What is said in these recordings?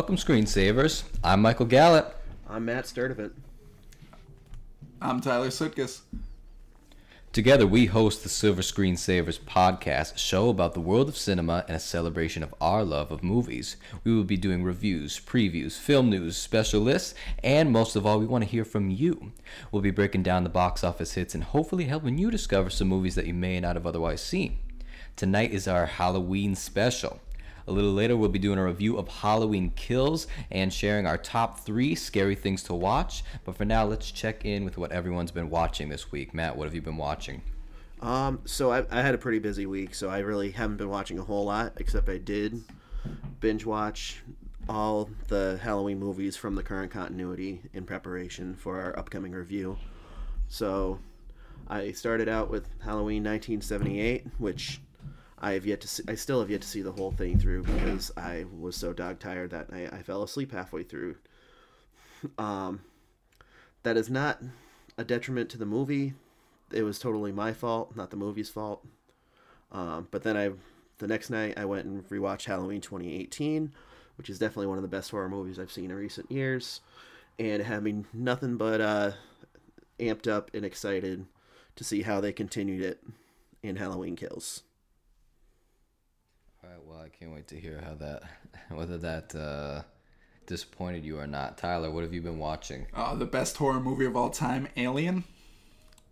Welcome, screensavers. I'm Michael Gallup. I'm Matt Sturdivant. I'm Tyler Sutkus. Together, we host the Silver Screen Savers podcast, a show about the world of cinema and a celebration of our love of movies. We will be doing reviews, previews, film news, special lists, and most of all, we want to hear from you. We'll be breaking down the box office hits and hopefully helping you discover some movies that you may not have otherwise seen. Tonight is our Halloween special. A little later, we'll be doing a review of Halloween Kills and sharing our top three scary things to watch. But for now, let's check in with what everyone's been watching this week. Matt, what have you been watching? Um, so I, I had a pretty busy week, so I really haven't been watching a whole lot, except I did binge watch all the Halloween movies from the current continuity in preparation for our upcoming review. So I started out with Halloween 1978, which I have yet to see, I still have yet to see the whole thing through because I was so dog tired that night I fell asleep halfway through. Um, that is not a detriment to the movie. It was totally my fault, not the movie's fault. Um, but then I, the next night, I went and rewatched Halloween 2018, which is definitely one of the best horror movies I've seen in recent years, and having nothing but uh, amped up and excited to see how they continued it in Halloween Kills. All right, well, I can't wait to hear how that, whether that uh, disappointed you or not. Tyler, what have you been watching? Uh, the best horror movie of all time, Alien,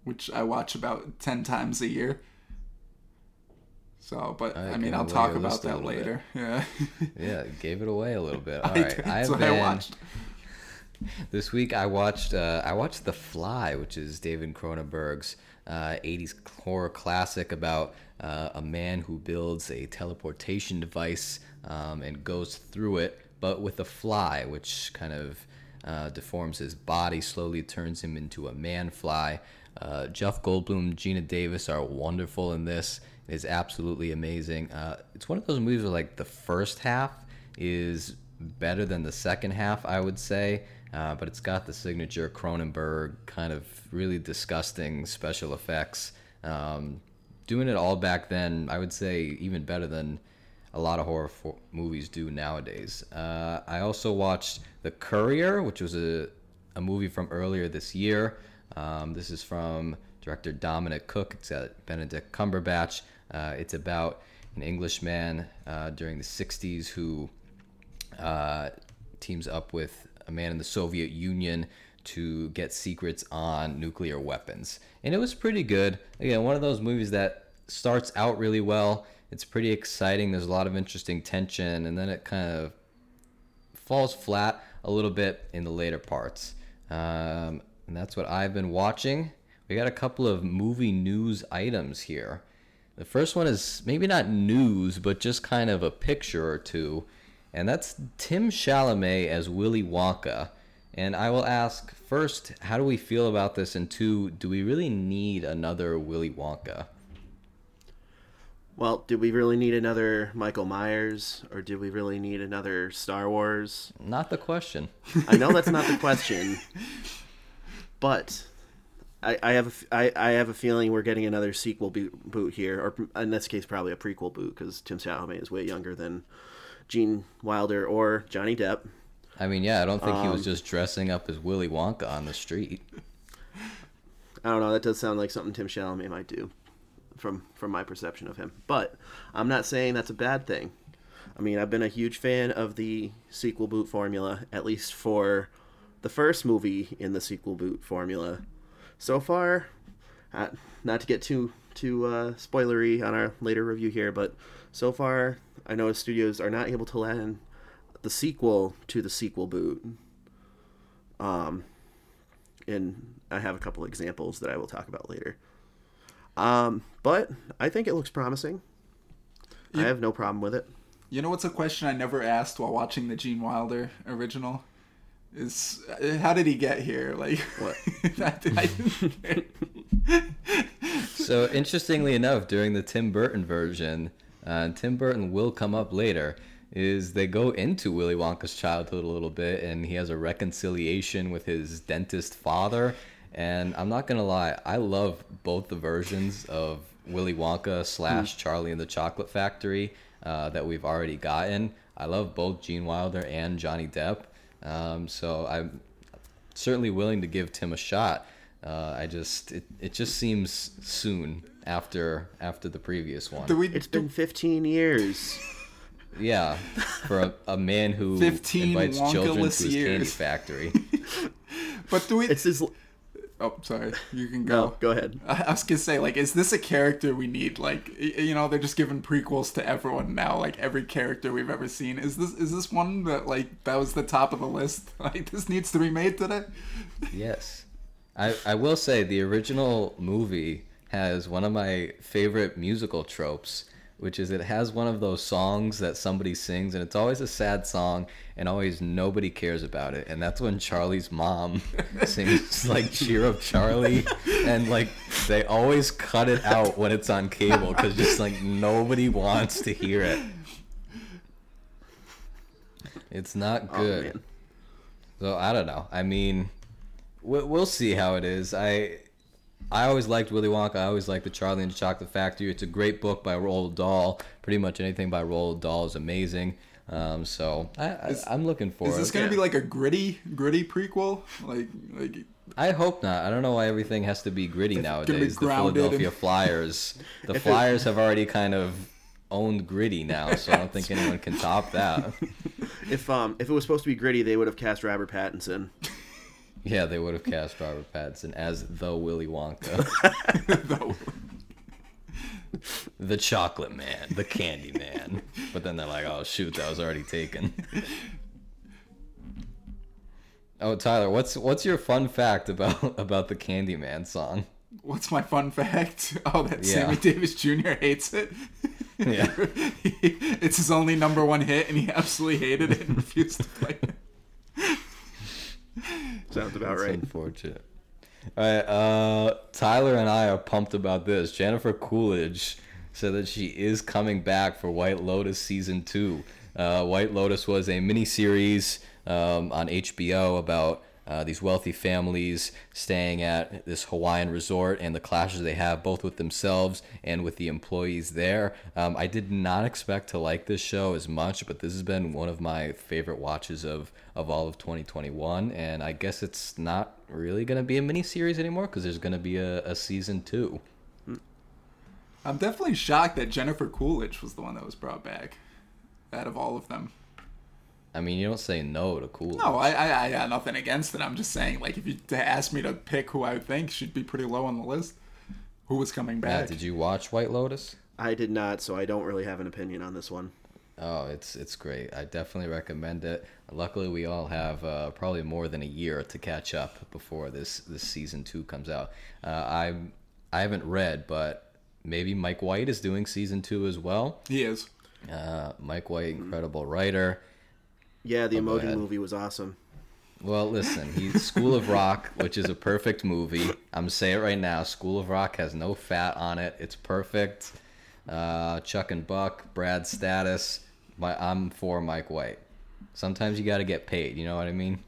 which I watch about 10 times a year. So, but I I, mean, I'll talk about that little bit. later. Yeah. Yeah, gave it away a little bit. All I right, did. I've been I watched. this week. I watched uh, I watched The Fly, which is David Cronenberg's uh, '80s horror classic about uh, a man who builds a teleportation device um, and goes through it, but with a fly, which kind of uh, deforms his body, slowly turns him into a man fly. Uh, Jeff Goldblum, Geena Davis are wonderful in this. It is absolutely amazing. Uh, it's one of those movies where like the first half is better than the second half, I would say. Uh, but it's got the signature Cronenberg kind of really disgusting special effects. Um, doing it all back then, I would say even better than a lot of horror movies do nowadays. Uh, I also watched The Courier, which was a, a movie from earlier this year. Um, this is from director Dominic Cooke. It's got Benedict Cumberbatch. Uh, it's about an Englishman uh, during the 60s who uh, teams up with a man in the Soviet Union to get secrets on nuclear weapons. And it was pretty good. Again, one of those movies that starts out really well. It's pretty exciting. There's a lot of interesting tension, and then it kind of falls flat a little bit in the later parts. Um, and that's what I've been watching. We got a couple of movie news items here. The first one is maybe not news, but just kind of a picture or two. And that's Tim Chalamet as Willy Wonka. And I will ask first, how do we feel about this? And two, do we really need another Willy Wonka? Well, do we really need another Michael Myers, or do we really need another Star Wars? Not the question. I know that's not the question, but I, I have a, I, I have a feeling we're getting another sequel boot, boot here, or in this case, probably a prequel boot because Tim Chalamet is way younger than Gene Wilder or Johnny Depp. I mean, yeah, I don't think he was Um, just dressing up as Willy Wonka on the street. I don't know. That does sound like something Tim Chalamet might do, from from my perception of him. But I'm not saying that's a bad thing. I mean, I've been a huge fan of the sequel boot formula, at least for the first movie in the sequel boot formula. So far, not to get too too uh, spoilery on our later review here, but so far, I know studios are not able to land the sequel to the sequel boot. Um, and I have a couple examples that I will talk about later. Um, but I think it looks promising. I have no problem with it. You know what's a question I never asked while watching the Gene Wilder original? Is uh, how did he get here? Like What? I, I didn't- So interestingly enough, during the Tim Burton version, uh, and Tim Burton will come up later, is they go into Willy Wonka's childhood a little bit, and he has a reconciliation with his dentist father. And I'm not gonna lie, I love both the versions of Willy Wonka slash Charlie and the Chocolate Factory uh, that we've already gotten. I love both Gene Wilder and Johnny Depp. Um, so I'm certainly willing to give Tim a shot. Uh, I just it, it just seems soon after after the previous one. We? It's been 15 years. Yeah, for a, a man who 15 invites children to wonkaless his candy factory. but do we? It's his. oh, sorry. You can No, go. go ahead. I I was gonna say, like, is this a character we need? Like, you know, they're just giving prequels to everyone now. Like every character we've ever seen. Is this is this one that like that was the top of the list? Like, this needs to be made today. Yes. I, I will say the original movie has one of my favorite musical tropes, which is it has one of those songs that somebody sings and it's always a sad song and always nobody cares about it. And that's when Charlie's mom sings like Cheer Up Charlie and like they always cut it out when it's on cable cuz just like nobody wants to hear it. It's not Oh, good. man. So I don't know. I mean, we'll see how it is. I I always liked Willy Wonka. I always liked the Charlie and the Chocolate Factory. It's a great book by Roald Dahl. Pretty much anything by Roald Dahl is amazing. Um, so I, I, Is- I'm looking for Is this gonna Yeah. be like a gritty, gritty prequel? Like, like I hope not. I don't know why everything has to be gritty It's gonna be nowadays. The Philadelphia and- Flyers, the Flyers have already kind of owned gritty now, so I don't think anyone can top that. If um if it was supposed to be gritty, they would have cast Robert Pattinson. Yeah, they would have cast Robert Pattinson as the Willy Wonka. no. the chocolate man, the candy man. But then they're like, oh shoot, that was already taken. Oh, Tyler, what's what's your fun fact about about the Candyman song? What's my fun fact? Oh, that Yeah. Sammy Davis Jr. hates it. Yeah. it's his only number one hit, and he absolutely hated it and refused to play it. Sounds about That's right. unfortunate. All right, uh, Tyler and I are pumped about this. Jennifer Coolidge said that she is coming back for White Lotus season two. Uh, White Lotus was a miniseries um, on HBO about uh, these wealthy families staying at this Hawaiian resort and the clashes they have both with themselves and with the employees there. Um, I did not expect to like this show as much, but this has been one of my favorite watches of, of all of 2021. And I guess it's not really going to be a miniseries anymore because there's going to be a, a season two. I'm definitely shocked that Jennifer Coolidge was the one that was brought back out of all of them. I mean, you don't say no to Coolidge. No, I, I, I got nothing against it. I'm just saying, like, if you to ask me to pick who I think should be pretty low on the list, who was coming Matt, back? did you watch White Lotus? I did not, so I don't really have an opinion on this one. Oh, it's it's great. I definitely recommend it. Luckily, we all have uh, probably more than a year to catch up before this this season two comes out. Uh, I I haven't read, but maybe Mike White is doing season two as well. He is. Uh, Mike White, incredible writer. Yeah, the Oh, Emoji movie was awesome. Well, listen, he's School of Rock, which is a perfect movie. I'm gonna it right now. School of Rock has no fat on it. It's perfect. Uh, Chuck and Buck, Brad's Status. My, I'm for Mike White. Sometimes you got to get paid. You know what I mean?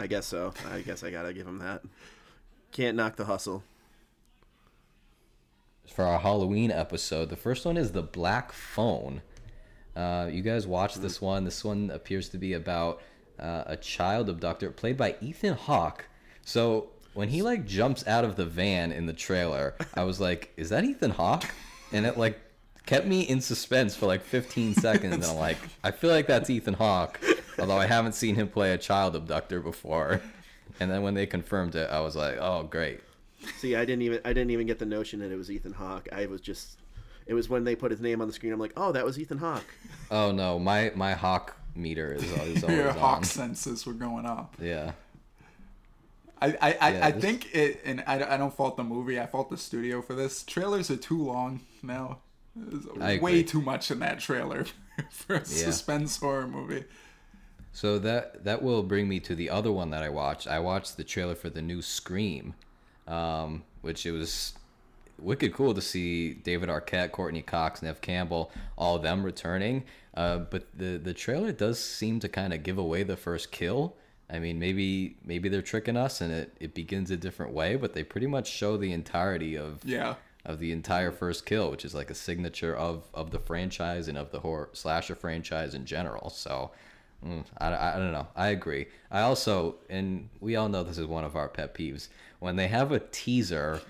I guess so. I guess I gotta give him that. Can't knock the hustle. For our Halloween episode, the first one is the Black Phone. Uh, you guys watched this one. This one appears to be about uh, a child abductor played by Ethan Hawke. So when he like jumps out of the van in the trailer, I was like, "Is that Ethan Hawke?" And it like kept me in suspense for like 15 seconds. And I'm like, "I feel like that's Ethan Hawke," although I haven't seen him play a child abductor before. And then when they confirmed it, I was like, "Oh, great." See, I didn't even I didn't even get the notion that it was Ethan Hawke. I was just it was when they put his name on the screen. I'm like, oh, that was Ethan Hawke. Oh no, my my Hawk meter is, is always on Your on. hawk senses were going up. Yeah. I, I, I, Yeah, I this- think it, and I, I don't fault the movie. I fault the studio for this. Trailers are too long now. There's way too much in that trailer for a suspense horror movie. So that that will bring me to the other one that I watched. I watched the trailer for the new Scream, um, which it was wicked cool to see David Arquette, Courteney Cox, Neve Campbell, all of them returning. Uh, but the the trailer does seem to kind of give away the first kill. I mean, maybe maybe they're tricking us and it, it begins a different way, but they pretty much show the entirety of Yeah. Of the entire first kill, which is like a signature of of the franchise and of the horror slasher franchise in general. So. mm, I, I, don't know. I agree. I also, and we all know this is one of our pet peeves, when they have a teaser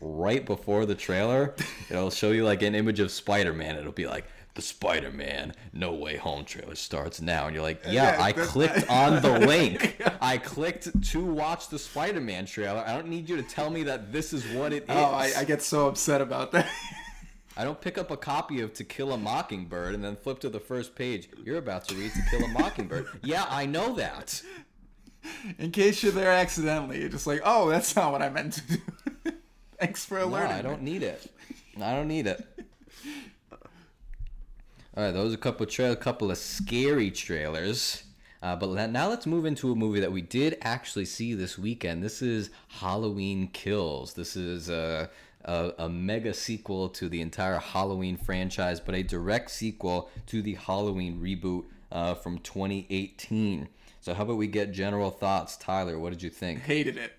right before the trailer, it'll show you like an image of Spider Man. It'll be like, the Spider Man No Way Home trailer starts now. And you're like, yeah, Yeah, I clicked on the link. I clicked to watch the Spider Man trailer. I don't need you to tell me that this is what it is. Oh, I, I get so upset about that. I don't pick up a copy of To Kill a Mockingbird and then flip to the first page. You're about to read To Kill a Mockingbird. yeah, I know that. In case you're there accidentally, you're just like, oh, that's not what I meant to do. Thanks for No, alerting. I don't need it. I don't need it. All right, those are a couple of trail, couple of scary trailers. Uh, but le- now let's move into a movie that we did actually see this weekend. This is Halloween Kills. This is a, a, a mega sequel to the entire Halloween franchise, but a direct sequel to the Halloween reboot uh, from 2018. So how about we get general thoughts, Tyler? What did you think? Hated it.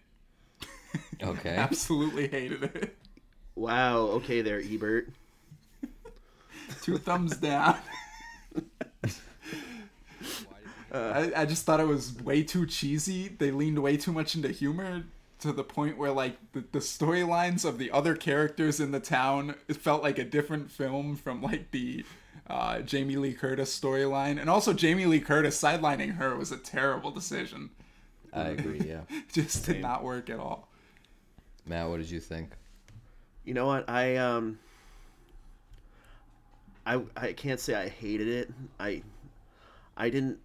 Okay. Absolutely hated it. Wow. Okay, there, Ebert. Two thumbs down. I, I just thought it was way too cheesy. They leaned way too much into humor to the point where like the, the storylines of the other characters in the town it felt like a different film from like the uh, Jamie Lee Curtis storyline, and also Jamie Lee Curtis sidelining her was a terrible decision. I agree. Yeah. Just did not work at all. Matt, what did you think? You know what? I um. I I can't say I hated it. I I didn't.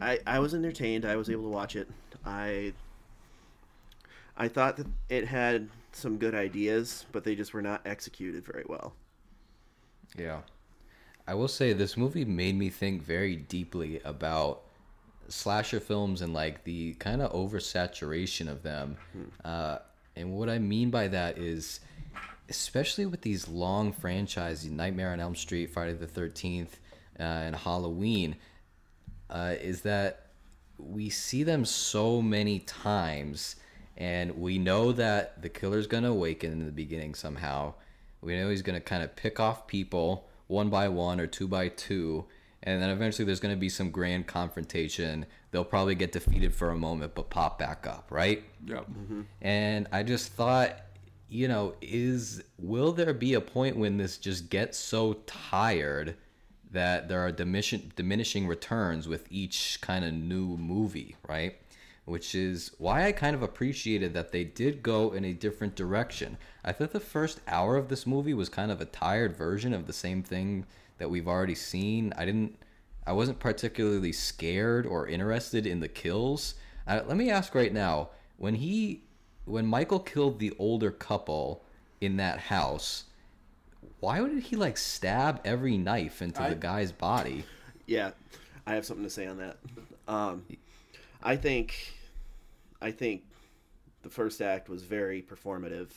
I I was entertained. I was able to watch it. I. I thought that it had some good ideas, but they just were not executed very well. Yeah. I will say this movie made me think very deeply about slasher films and like the kind of oversaturation of them. Uh, and what I mean by that is, especially with these long franchises, Nightmare on Elm Street, Friday the 13th, uh, and Halloween, uh, is that we see them so many times and we know that the killer's going to awaken in the beginning somehow. We know he's going to kind of pick off people one by one or two by two and then eventually there's going to be some grand confrontation. They'll probably get defeated for a moment but pop back up right? Yep. and I just thought, you know, is will there be a point when this just gets so tired that there are diminishing diminishing returns with each kind of new movie, right? Which is why I kind of appreciated that they did go in a different direction. I thought the first hour of this movie was kind of a tired version of the same thing that we've already seen. I didn't I wasn't particularly scared or interested in the kills. Uh, let me ask right now, when he when Michael killed the older couple in that house, why would he like stab every knife into I- the guy's body? Yeah, I have something to say on that. Um, I think, I think, the first act was very performative.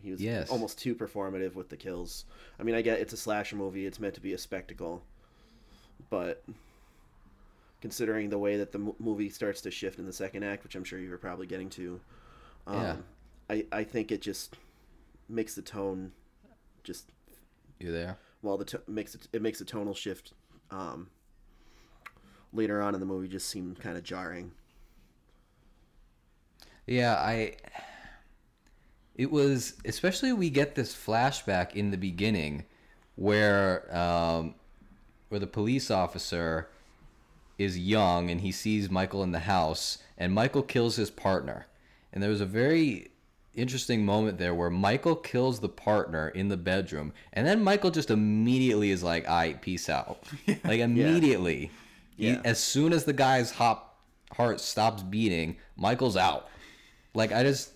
He was Yes. almost too performative with the kills. I mean, I get it's a slasher movie; it's meant to be a spectacle, but considering the way that the movie starts to shift in the second act, which I'm sure you were probably getting to, um, Yeah. I I think it just makes the tone just You there? well the to- makes it it makes a tonal shift um later on in the movie just seem kind of jarring Yeah, I. It was especially we get this flashback in the beginning, where um, where the police officer is young and he sees Michael in the house, and Michael kills his partner, and there was a very interesting moment there where Michael kills the partner in the bedroom, and then Michael just immediately is like, "I peace out," like immediately. He- Yeah. as soon as the guy's hop heart stops beating, Michael's out. Like I just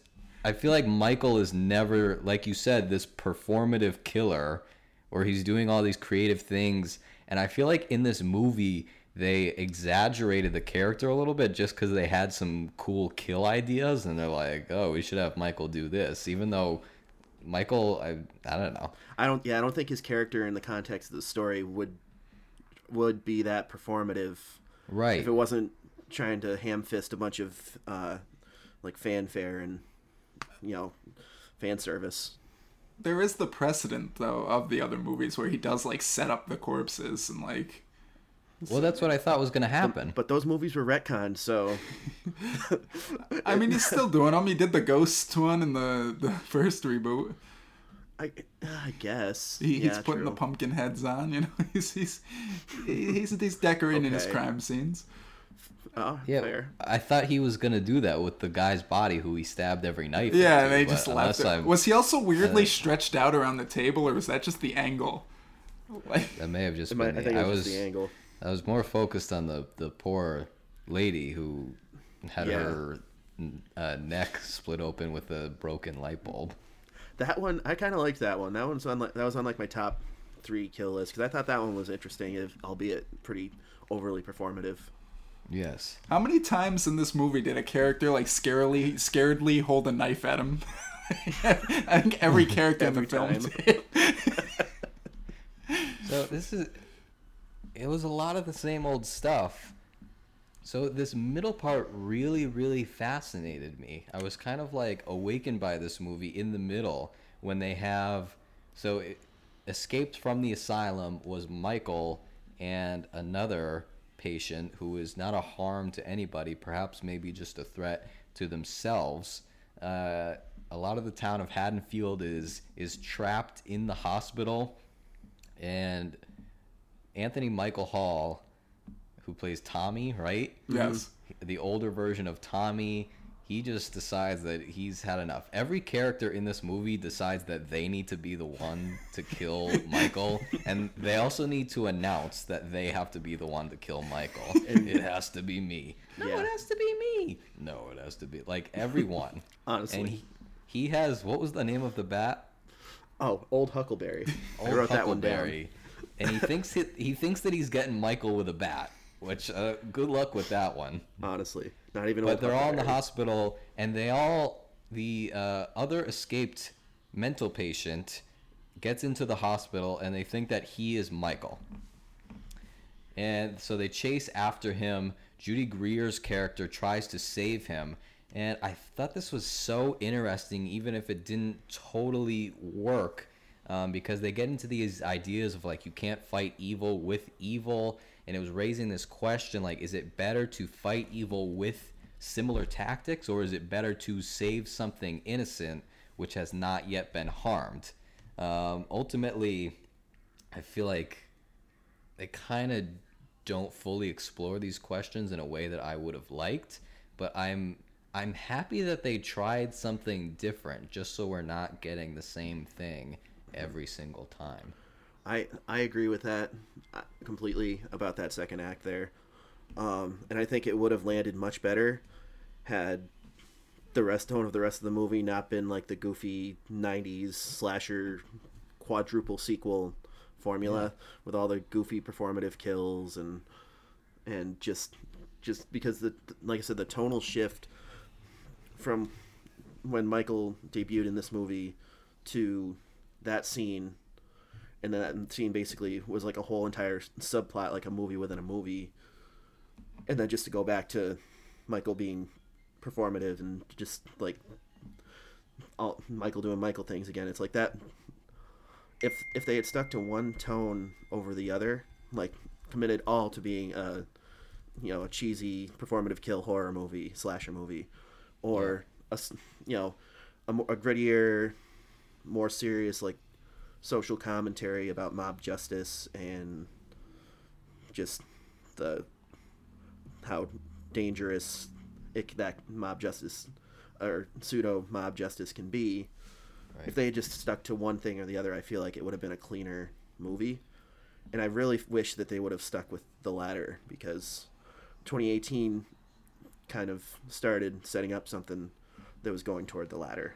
I feel like Michael is never like you said this performative killer where he's doing all these creative things and I feel like in this movie they exaggerated the character a little bit just cuz they had some cool kill ideas and they're like, "Oh, we should have Michael do this." Even though Michael I I don't know. i don't yeah i don't think his character in the context of the story would would be that performative Right. if it wasn't trying to ham fist a bunch of uh like fanfare and you know fan service there is the precedent though of the other movies where he does like set up the corpses and like Well, that's what I thought was gonna happen. But those movies were retconned, so I mean he's still doing them. He did the ghost one in the the first reboot. I, I guess He, yeah, he's putting the pumpkin heads on. You know, he's he's he's he's decorating his crime scenes. Oh, Yeah, fair. I thought he was gonna do that with the guy's body who he stabbed every night. Yeah, into, they just left it. I'm- Was he also weirdly uh, stretched out around the table, or was that just the angle? Like, That may have just It been. might- I think it I was, was just the angle. I was more focused on the the poor lady who had Yeah. her uh, neck split open with a broken light bulb. That one, I kind of liked that one. That one's on like that was on like my top three kill list because I thought that one was interesting, if, albeit pretty overly performative. Yes. how many times in this movie did a character like scarily, scaredly hold a knife at him? I think every character in the Every film did. So this is it was a lot of the same old stuff. So this middle part really really fascinated me. I was kind of like awakened by this movie in the middle when they have so it, escaped from the asylum was Michael and another patient who is not a harm to anybody, perhaps maybe just a threat to themselves. Uh, a lot of the town of Haddonfield is is trapped in the hospital and Anthony Michael Hall, who plays Tommy, right? Yes. The older version of Tommy, he just decides that he's had enough. Every character in this movie decides that they need to be the one to kill Michael, and they also need to announce that they have to be the one to kill Michael. it has to be me. No, Yeah. it has to be me. No, it has to be like everyone. Honestly. and he, he has what was the name of the bat? Oh, old Huckleberry. I Old wrote that one down. Huckleberry. And he thinks he, he thinks that he's getting Michael with a bat. Which uh, good luck with that one. Honestly, not even. But they're all in the hospital, and they all the uh, other escaped mental patient gets into the hospital, and they think that he is Michael. And so they chase after him. Judy Greer's character tries to save him. And I thought this was so interesting, even if it didn't totally work, um, because they get into these ideas of like you can't fight evil with evil. And it was raising this question like, is it better to fight evil with similar tactics, or is it better to save something innocent which has not yet been harmed? Um, ultimately, I feel like they kind of don't fully explore these questions in a way that I would have liked, but I'm I'm happy that they tried something different just so we're not getting the same thing every single time. I I agree with that uh, completely about that second act there, um, and I think it would have landed much better had the rest tone of the rest of the movie not been like the goofy '90s slasher quadruple sequel formula with all the goofy performative kills and and just just because the like I said the tonal shift from when Michael debuted in this movie to that scene and then that scene basically was like a whole entire subplot like a movie within a movie. And then just to go back to michael being performative and just like all michael doing michael things again it's like that if if they had stuck to one tone over the other like committed all to being a you know a cheesy performative kill horror movie slasher movie or a you know a, a grittier more serious like social commentary about mob justice and just the how dangerous it, that mob justice or pseudo mob justice can be. Right. If they had just stuck to one thing or the other, I feel like it would have been a cleaner movie. And I really wish that they would have stuck with the latter because 2018 kind of started setting up something that was going toward the latter.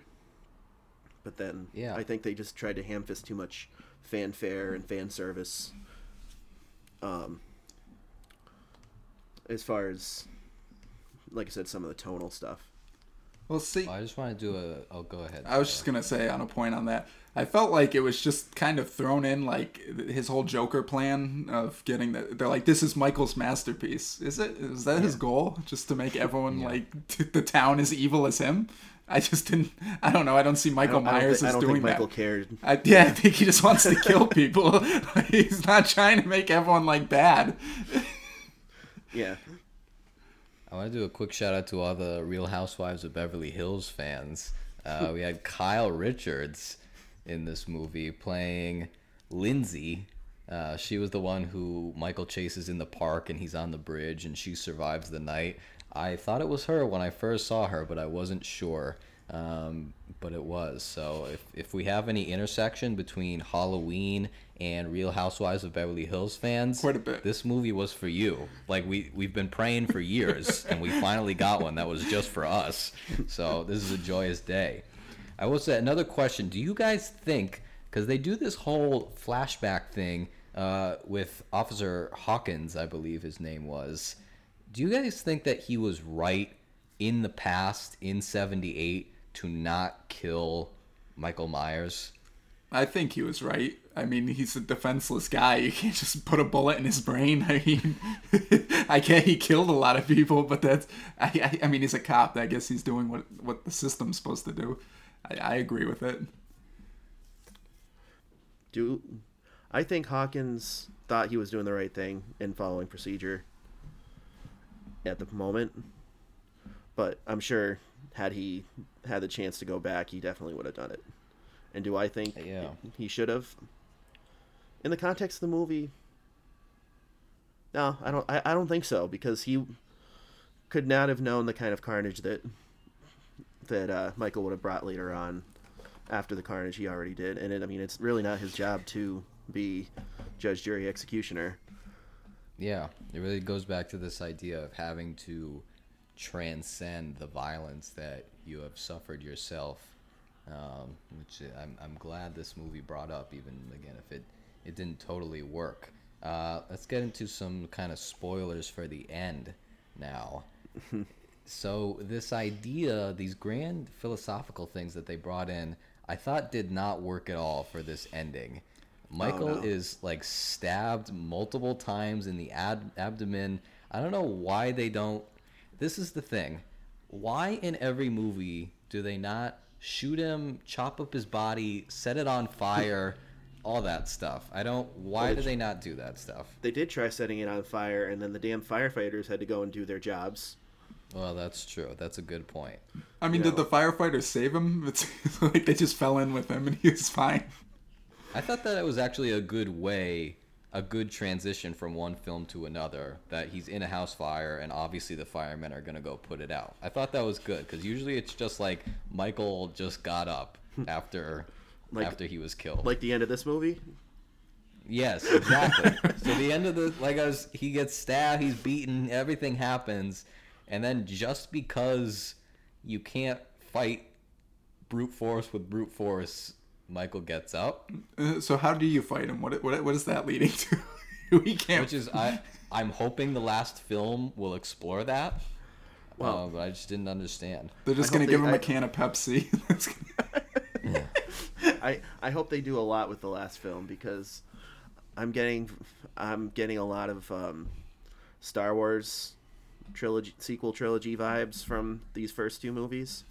But then Yeah. I think they just tried to hamfist too much fanfare and fan service. Um, as far as, like I said, some of the tonal stuff. Well, see, I just want to do a. Oh, go ahead. I was just gonna say on a point on that. I felt like it was just kind of thrown in, like his whole Joker plan of getting that. They're like, "This is Michael's masterpiece." Is it? Is that his goal? Just to make everyone Yeah. like t- the town as evil as him? I just didn't. I don't know. I don't see Michael don't, I don't Myers thi- I as don't doing think Michael that. cared. I, yeah, I think he just wants to kill people. He's not trying to make everyone like bad. Yeah. I want to do a quick shout out to all the Real Housewives of Beverly Hills fans. Uh, we had Kyle Richards in this movie playing Lindsay. Uh, she was the one who Michael chases in the park and he's on the bridge and she survives the night. I thought it was her when I first saw her, but I wasn't sure. Um, but it was. So if, if we have any intersection between Halloween and Real Housewives of Beverly Hills fans, Quite a bit. this movie was for you. Like we we've been praying for years, and we finally got one that was just for us. So this is a joyous day. I will say another question: Do you guys think because they do this whole flashback thing uh, with Officer Hawkins, I believe his name was? Do you guys think that he was right in the past in '78 to not kill Michael Myers? I think he was right. I mean, he's a defenseless guy. You can't just put a bullet in his brain. I mean, I can't. He killed a lot of people, but that's. I, I, I mean, he's a cop. I guess he's doing what what the system's supposed to do. I, I agree with it. Do I think Hawkins thought he was doing the right thing in following procedure at the moment? But I'm sure had he had the chance to go back, he definitely would have done it. And do I think Yeah. he should have? In the context of the movie, no, I don't. I, I don't think so because he could not have known the kind of carnage that that uh, Michael would have brought later on after the carnage he already did. And it, I mean, it's really not his job to be judge, jury, executioner. Yeah, it really goes back to this idea of having to transcend the violence that you have suffered yourself, um, which I'm, I'm glad this movie brought up, even again if it, it didn't totally work. Uh, let's get into some kind of spoilers for the end now. so this idea, these grand philosophical things that they brought in, I thought did not work at all for this ending. Michael oh, no. is like stabbed multiple times in the ad- abdomen. I don't know why they don't. This is the thing. Why in every movie do they not shoot him, chop up his body, set it on fire, all that stuff? I don't. Why do they not do that stuff? They did try setting it on fire, and then the damn firefighters had to go and do their jobs. Well, that's true. That's a good point. I mean, You did know. the firefighters save him? It's like they just fell in with him and he was fine. I thought that it was actually a good way, a good transition from one film to another. That he's in a house fire, and obviously the firemen are gonna go put it out. I thought that was good because usually it's just like Michael just got up after Like- after he was killed. Like the end of this movie. yes, exactly. so the end of the like I was, he gets stabbed, he's beaten, everything happens, and then just because you can't fight brute force with brute force, Michael gets up. Uh, So how do you fight him? What what what is that leading to? we can't. which is I I'm hoping the last film will explore that. Well- uh, but I just didn't understand. They're just I gonna give they- him a I- can of Pepsi. That's gonna- I I hope they do a lot with the last film because I'm getting I'm getting a lot of um, Star Wars trilogy sequel trilogy vibes from these first two movies.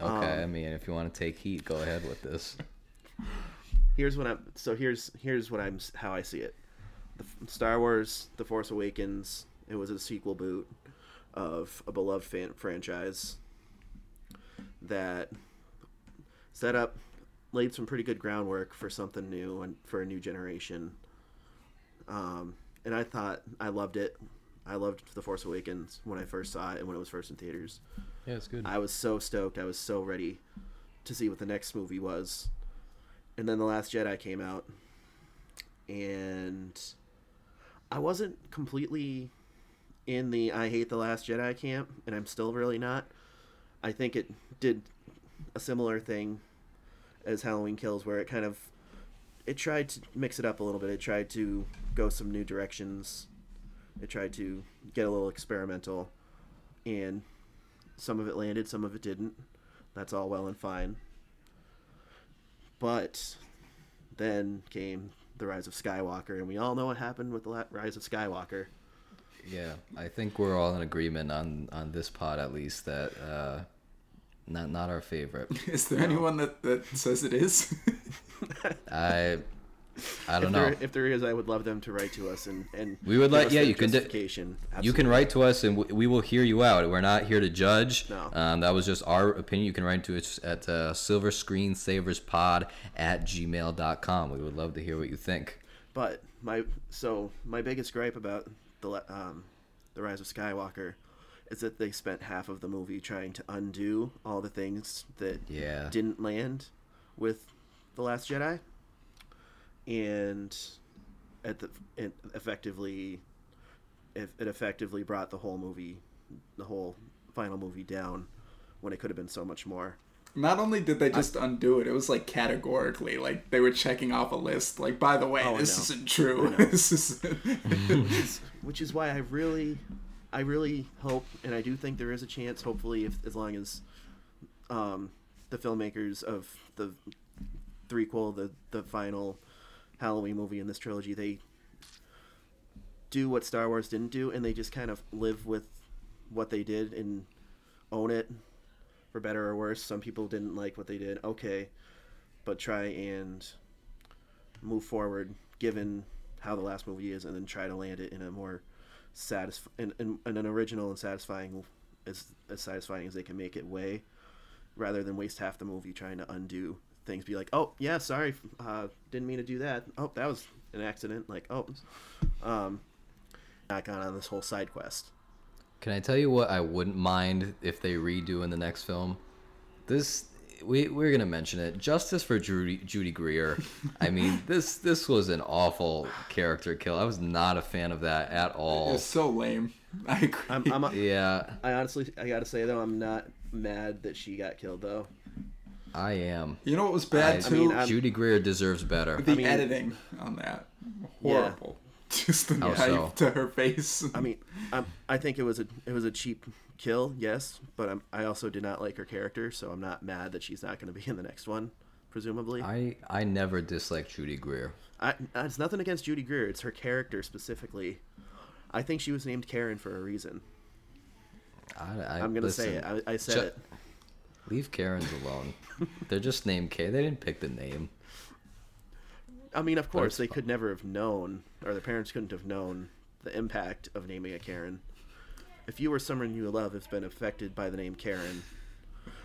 Okay, Um, I mean, if you want to take heat, go ahead with this. Here's what I'm so here's here's what I'm how I see it. The Star Wars: The Force Awakens. It was a sequel boot of a beloved fan franchise that set up laid some pretty good groundwork for something new and for a new generation. Um, and I thought I loved it. I loved The Force Awakens when I first saw it and when it was first in theaters. Yeah, it's good. I was so stoked. I was so ready to see what the next movie was. And then The Last Jedi came out. And I wasn't completely in the I hate The Last Jedi camp, and I'm still really not. I think it did a similar thing as Halloween Kills, where it kind of it tried to mix it up a little bit. It tried to go some new directions. It tried to get a little experimental, and some of it landed, some of it didn't. That's all well and fine. But then came the rise of Skywalker, and we all know what happened with the rise of Skywalker. Yeah, I think we're all in agreement on on this pod at least that uh, not not our favorite. Is there anyone that, that says it is? I I don't if know. There, if there is, I would love them to write to us and and We would like- yeah, you can do- You can write to us and we, we will hear you out. We're not here to judge. No. Um, that was just our opinion. You can write to us at uh, silverscreensaverspod at gmail.com. We would love to hear what you think. But my so my biggest gripe about the um, the rise of Skywalker is that they spent half of the movie trying to undo all the things that Yeah. didn't land with the Last Jedi, and at the it effectively it, it effectively brought the whole movie, the whole final movie down when it could have been so much more. Not only did they just undo it, it was like categorically, like they were checking off a list. Like, by the way, Oh, this isn't true. I know. this is. which is why I really, I really hope, and I do think there is a chance. Hopefully, if as long as um, the filmmakers of the threequel, the the final Halloween movie in this trilogy, they do what Star Wars didn't do, and they just kind of live with what they did and own it, for better or worse. Some people didn't like what they did. Okay, but try and move forward given how the last movie is and then try to land it in a more satisf- in, in, in an original and satisfying as, as satisfying as they can make it way rather than waste half the movie trying to undo things be like oh yeah sorry uh, didn't mean to do that oh that was an accident like oh um not gone on this whole side quest Can I tell you what I wouldn't mind if they redo in the next film? This we we're gonna mention it. Justice for Judy Judy Greer. I mean, this this was an awful character kill. I was not a fan of that at all. It's so lame. I agree. I'm, I'm Yeah, I honestly I gotta say though I'm not mad that she got killed though I am. you know what was bad I- too? mean, I'm- Judy Greer deserves better. the I mean- editing on that Yeah. horrible. Just the knife so? to her face. I mean, I'm, I think it was a it was a cheap kill, yes, but I'm, I also did not like her character, so I'm not mad that she's not going to be in the next one, presumably. I, I I never disliked Judy Greer. it's nothing against Judy Greer; it's her character specifically. I think she was named Karen for a reason. I, I I'm gonna say it. I, I said Ju- it. Leave Karens alone. They're just named K. They didn't pick the name. I mean, of course, they fine. could never have known, or their parents couldn't have known the impact of naming a Karen. If you or someone you love has been affected by the name Karen,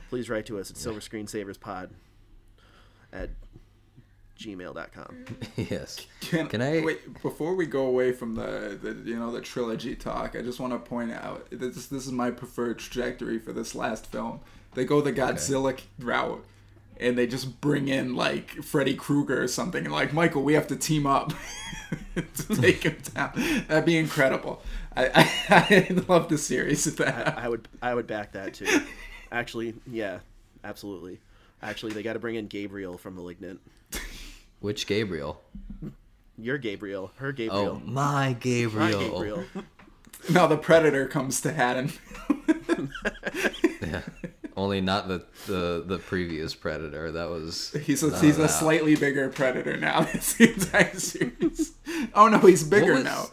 please write to us at silverscreensaverspod at gmail.com. yes. Can, Can I- wait before we go away from the, the you know the trilogy talk? I just want to point out this this is my preferred trajectory for this last film. They go the Godzilla route, and they just bring in like Freddy Krueger or something, and like Michael, we have to team up to take him down. That'd be incredible. I I, I love the series of that. I would I would back that too. Actually, yeah, absolutely. Actually, they got to bring in Gabriel from *Malignant*. Which Gabriel? You're Gabriel. Her Oh, Gabriel. my My Gabriel. Gabriel. Now the Predator comes to Haddon. Yeah. Only not the, the the previous Predator. That was He's a, he's a slightly bigger predator now. The entire series. Oh no, he's bigger was- now.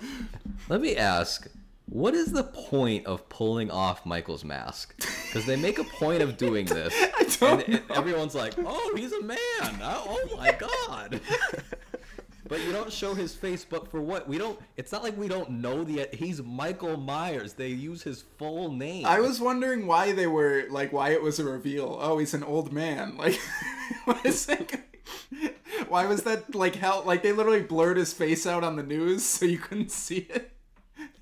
Let me ask, what is the point of pulling off Michael's mask? Because they make a point of doing this, don't and, and everyone's like, "Oh, he's a man! Oh, oh my god!" But you don't show his face. But for what? We don't. It's not like we don't know the. He's Michael Myers. They use his full name. I was wondering why they were like why it was a reveal. Oh, he's an old man. Like, what is that? Why was that like hell? Like they literally blurred his face out on the news so you couldn't see it.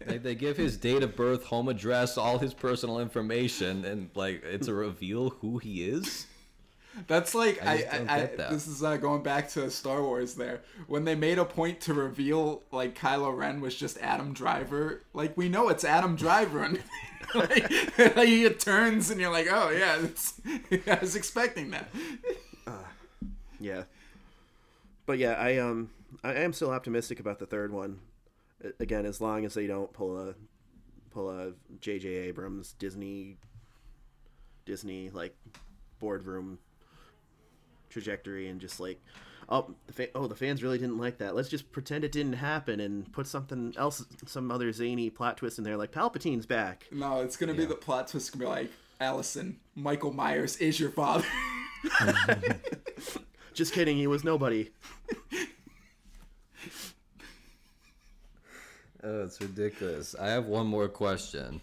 They, they give his date of birth, home address, all his personal information, and like it's a reveal who he is. That's like I I, I, that. this is uh, going back to Star Wars there when they made a point to reveal like Kylo Ren was just Adam Driver. Like we know it's Adam Driver, and like, like he turns and you're like, oh yeah, it's, I was expecting that. Yeah. But yeah, I um I am still optimistic about the third one. Again, as long as they don't pull a pull a J.J. Abrams Disney Disney like boardroom trajectory and just like oh the fa- oh the fans really didn't like that let's just pretend it didn't happen and put something else some other zany plot twist in there like palpatine's back No, it's gonna be the plot twist. Gonna be like Allison, Michael Myers is your father. just kidding he was nobody Oh, it's ridiculous. I have one more question.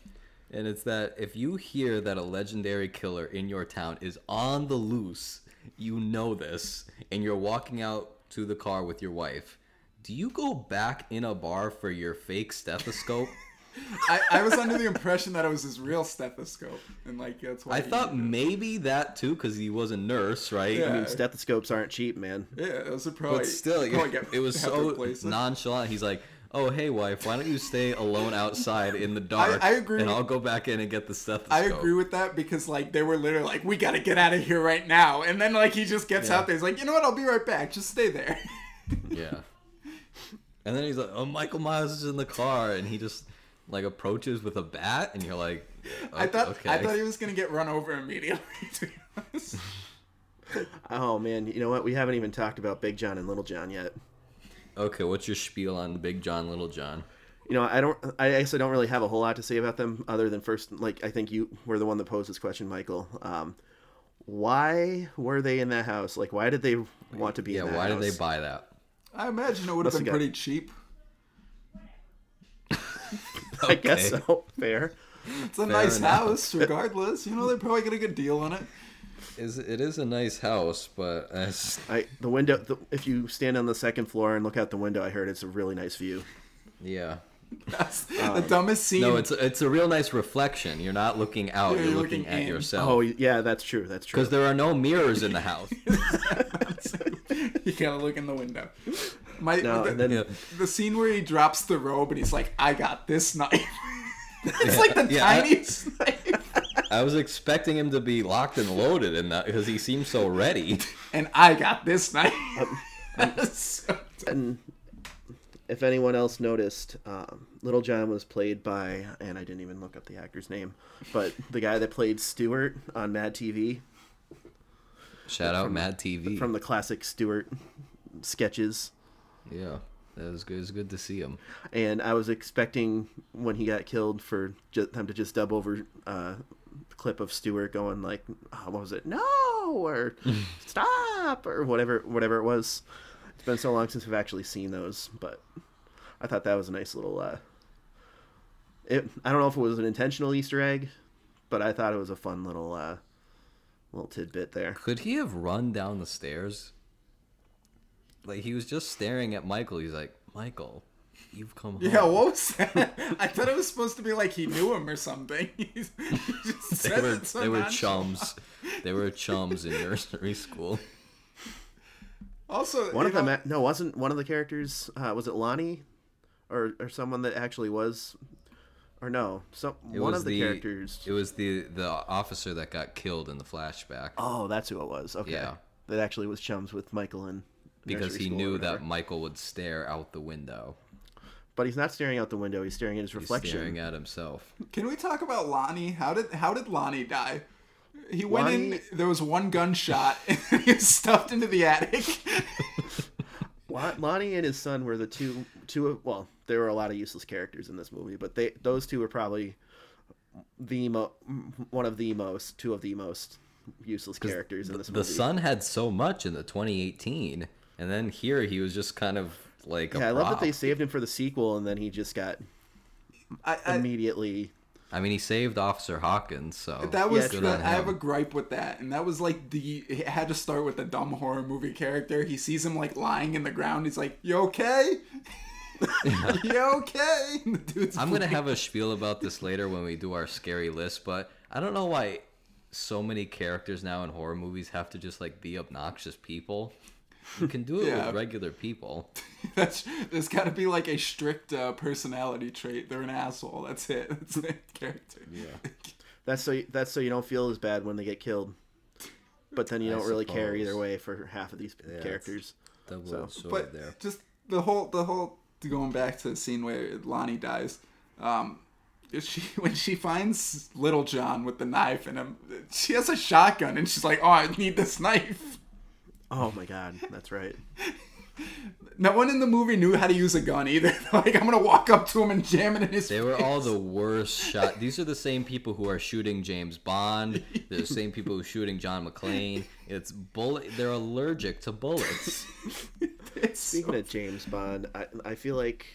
And it's that if you hear that a legendary killer in your town is on the loose, you know this, and you're walking out to the car with your wife, do you go back in a bar for your fake stethoscope? I, I was under the impression that it was his real stethoscope, and like that's why I thought needed it. maybe that too, because he was a nurse, right? Yeah. i mean stethoscopes aren't cheap man Yeah, those are probably. But still, probably get- it was so nonchalant. He's like, "Oh, hey, wife, why don't you stay alone outside in the dark? I agree and with- I'll go back in and get the stethoscope." I agree with that because like they were literally like, we gotta get out of here right now, and then like he just gets Yeah. out there. He's like, you know what? I'll be right back. Just stay there. Yeah. And then he's like, "Oh, Michael Myers is in the car," and he just like approaches with a bat, and you're like, I thought okay. I thought he was gonna get run over immediately. To be honest. oh man you know what we haven't even talked about big john and little john yet okay, what's your spiel on Big John, Little John? you know i don't i actually don't really have a whole lot to say about them other than first like i think you were the one that posed this question michael um why were they in that house like why did they want to be Yeah, in that why house? did they buy that? I imagine it would have Must've been got- pretty cheap. i guess so fair It's a Fair nice enough. house, regardless. You know, they probably get a good deal on it. Is it is a nice house, but as I the window. The, if you stand on the second floor and look out the window, I heard it's a really nice view. yeah. That's the um, dumbest scene. No, it's it's a real nice reflection. You're not looking out; you're, you're looking, looking at in. yourself. Oh yeah, that's true. That's true. because there are no mirrors in the house. you gotta look in the window. My No, the, and then Yeah. the scene where he drops the robe and he's like, "I got this knife." it's like the Yeah, I- tiniest knife, I was expecting him to be locked and loaded in that because he seemed so ready. and I got this knife. Um, so and if anyone else noticed, um, Little John was played by, and I didn't even look up the actor's name, but the guy that played Stewart on Mad TV Shout out Mad TV. from the classic Stewart sketches. yeah, that was good. It was good to see him. And I was expecting when he got killed for ju- them to just dub over uh, the clip of Stewart going like, oh, "What was it? No!" or "Stop!" or whatever, whatever it was. It's been so long since we've actually seen those, but I thought that was a nice little. Uh, it, I don't know if it was an intentional Easter egg, but I thought it was a fun little uh, little tidbit there. Could he have run down the stairs? Like he was just staring at Michael. He's like, Michael, you've come home. Yeah, what was that? I thought it was supposed to be like he knew him or something. He just They were so they were chums. They were chums in nursery school. Also, One you of them, no, wasn't one of the characters. Uh, was it Lonnie, or or someone that actually was, or no, some one was of the, characters. It was the the officer that got killed in the flashback Oh, that's who it was. Okay, Yeah. that actually was chums with Michael and because he knew that Michael would stare out the window. But he's not staring out the window. He's staring at his He's reflection. staring at himself. Can we talk about Lonnie? How did how did Lonnie die? He went in. There was one gunshot, and he was stuffed into the attic. Lonnie and his son were the two two of well, there were a lot of useless characters in this movie, but they those two were probably the mo- one of the most two of the most useless characters in this movie. The son had so much in the 2018, and then here he was just kind of like a yeah, I love that they saved him for the sequel, and then he just got I, I, immediately. I mean, he saved Officer Hawkins, so that was good the, on I have a gripe with that, and that was like the it had to start with the dumb horror movie character. He sees him like lying in the ground. He's like, "You okay? you okay?" Dude's I'm gonna have a spiel about this later when we do our scary list, but I don't know why so many characters now in horror movies have to just like be obnoxious people. You can do it Yeah. with regular people. That's there's got to be like a strict uh, personality trait. They're an asshole. That's it. That's the character. Yeah. That's so you, that's so you don't feel as bad when they get killed. But then you I don't really care either way for half of these it's- characters. Double So, sword but there. just the whole the whole going back to the scene where Lonnie dies. Um, she when she finds Little John with the knife and him, she has a shotgun and she's like, "Oh, I need this knife." Oh my god, that's right. No one in the movie knew how to use a gun either. like, I'm gonna walk up to him and jam it in his. They were all the worst shot. These are the same people who are shooting James Bond. They're the same people who are shooting John McClane. It's bullet. They're allergic to bullets. Speaking so- of James Bond, I, I feel like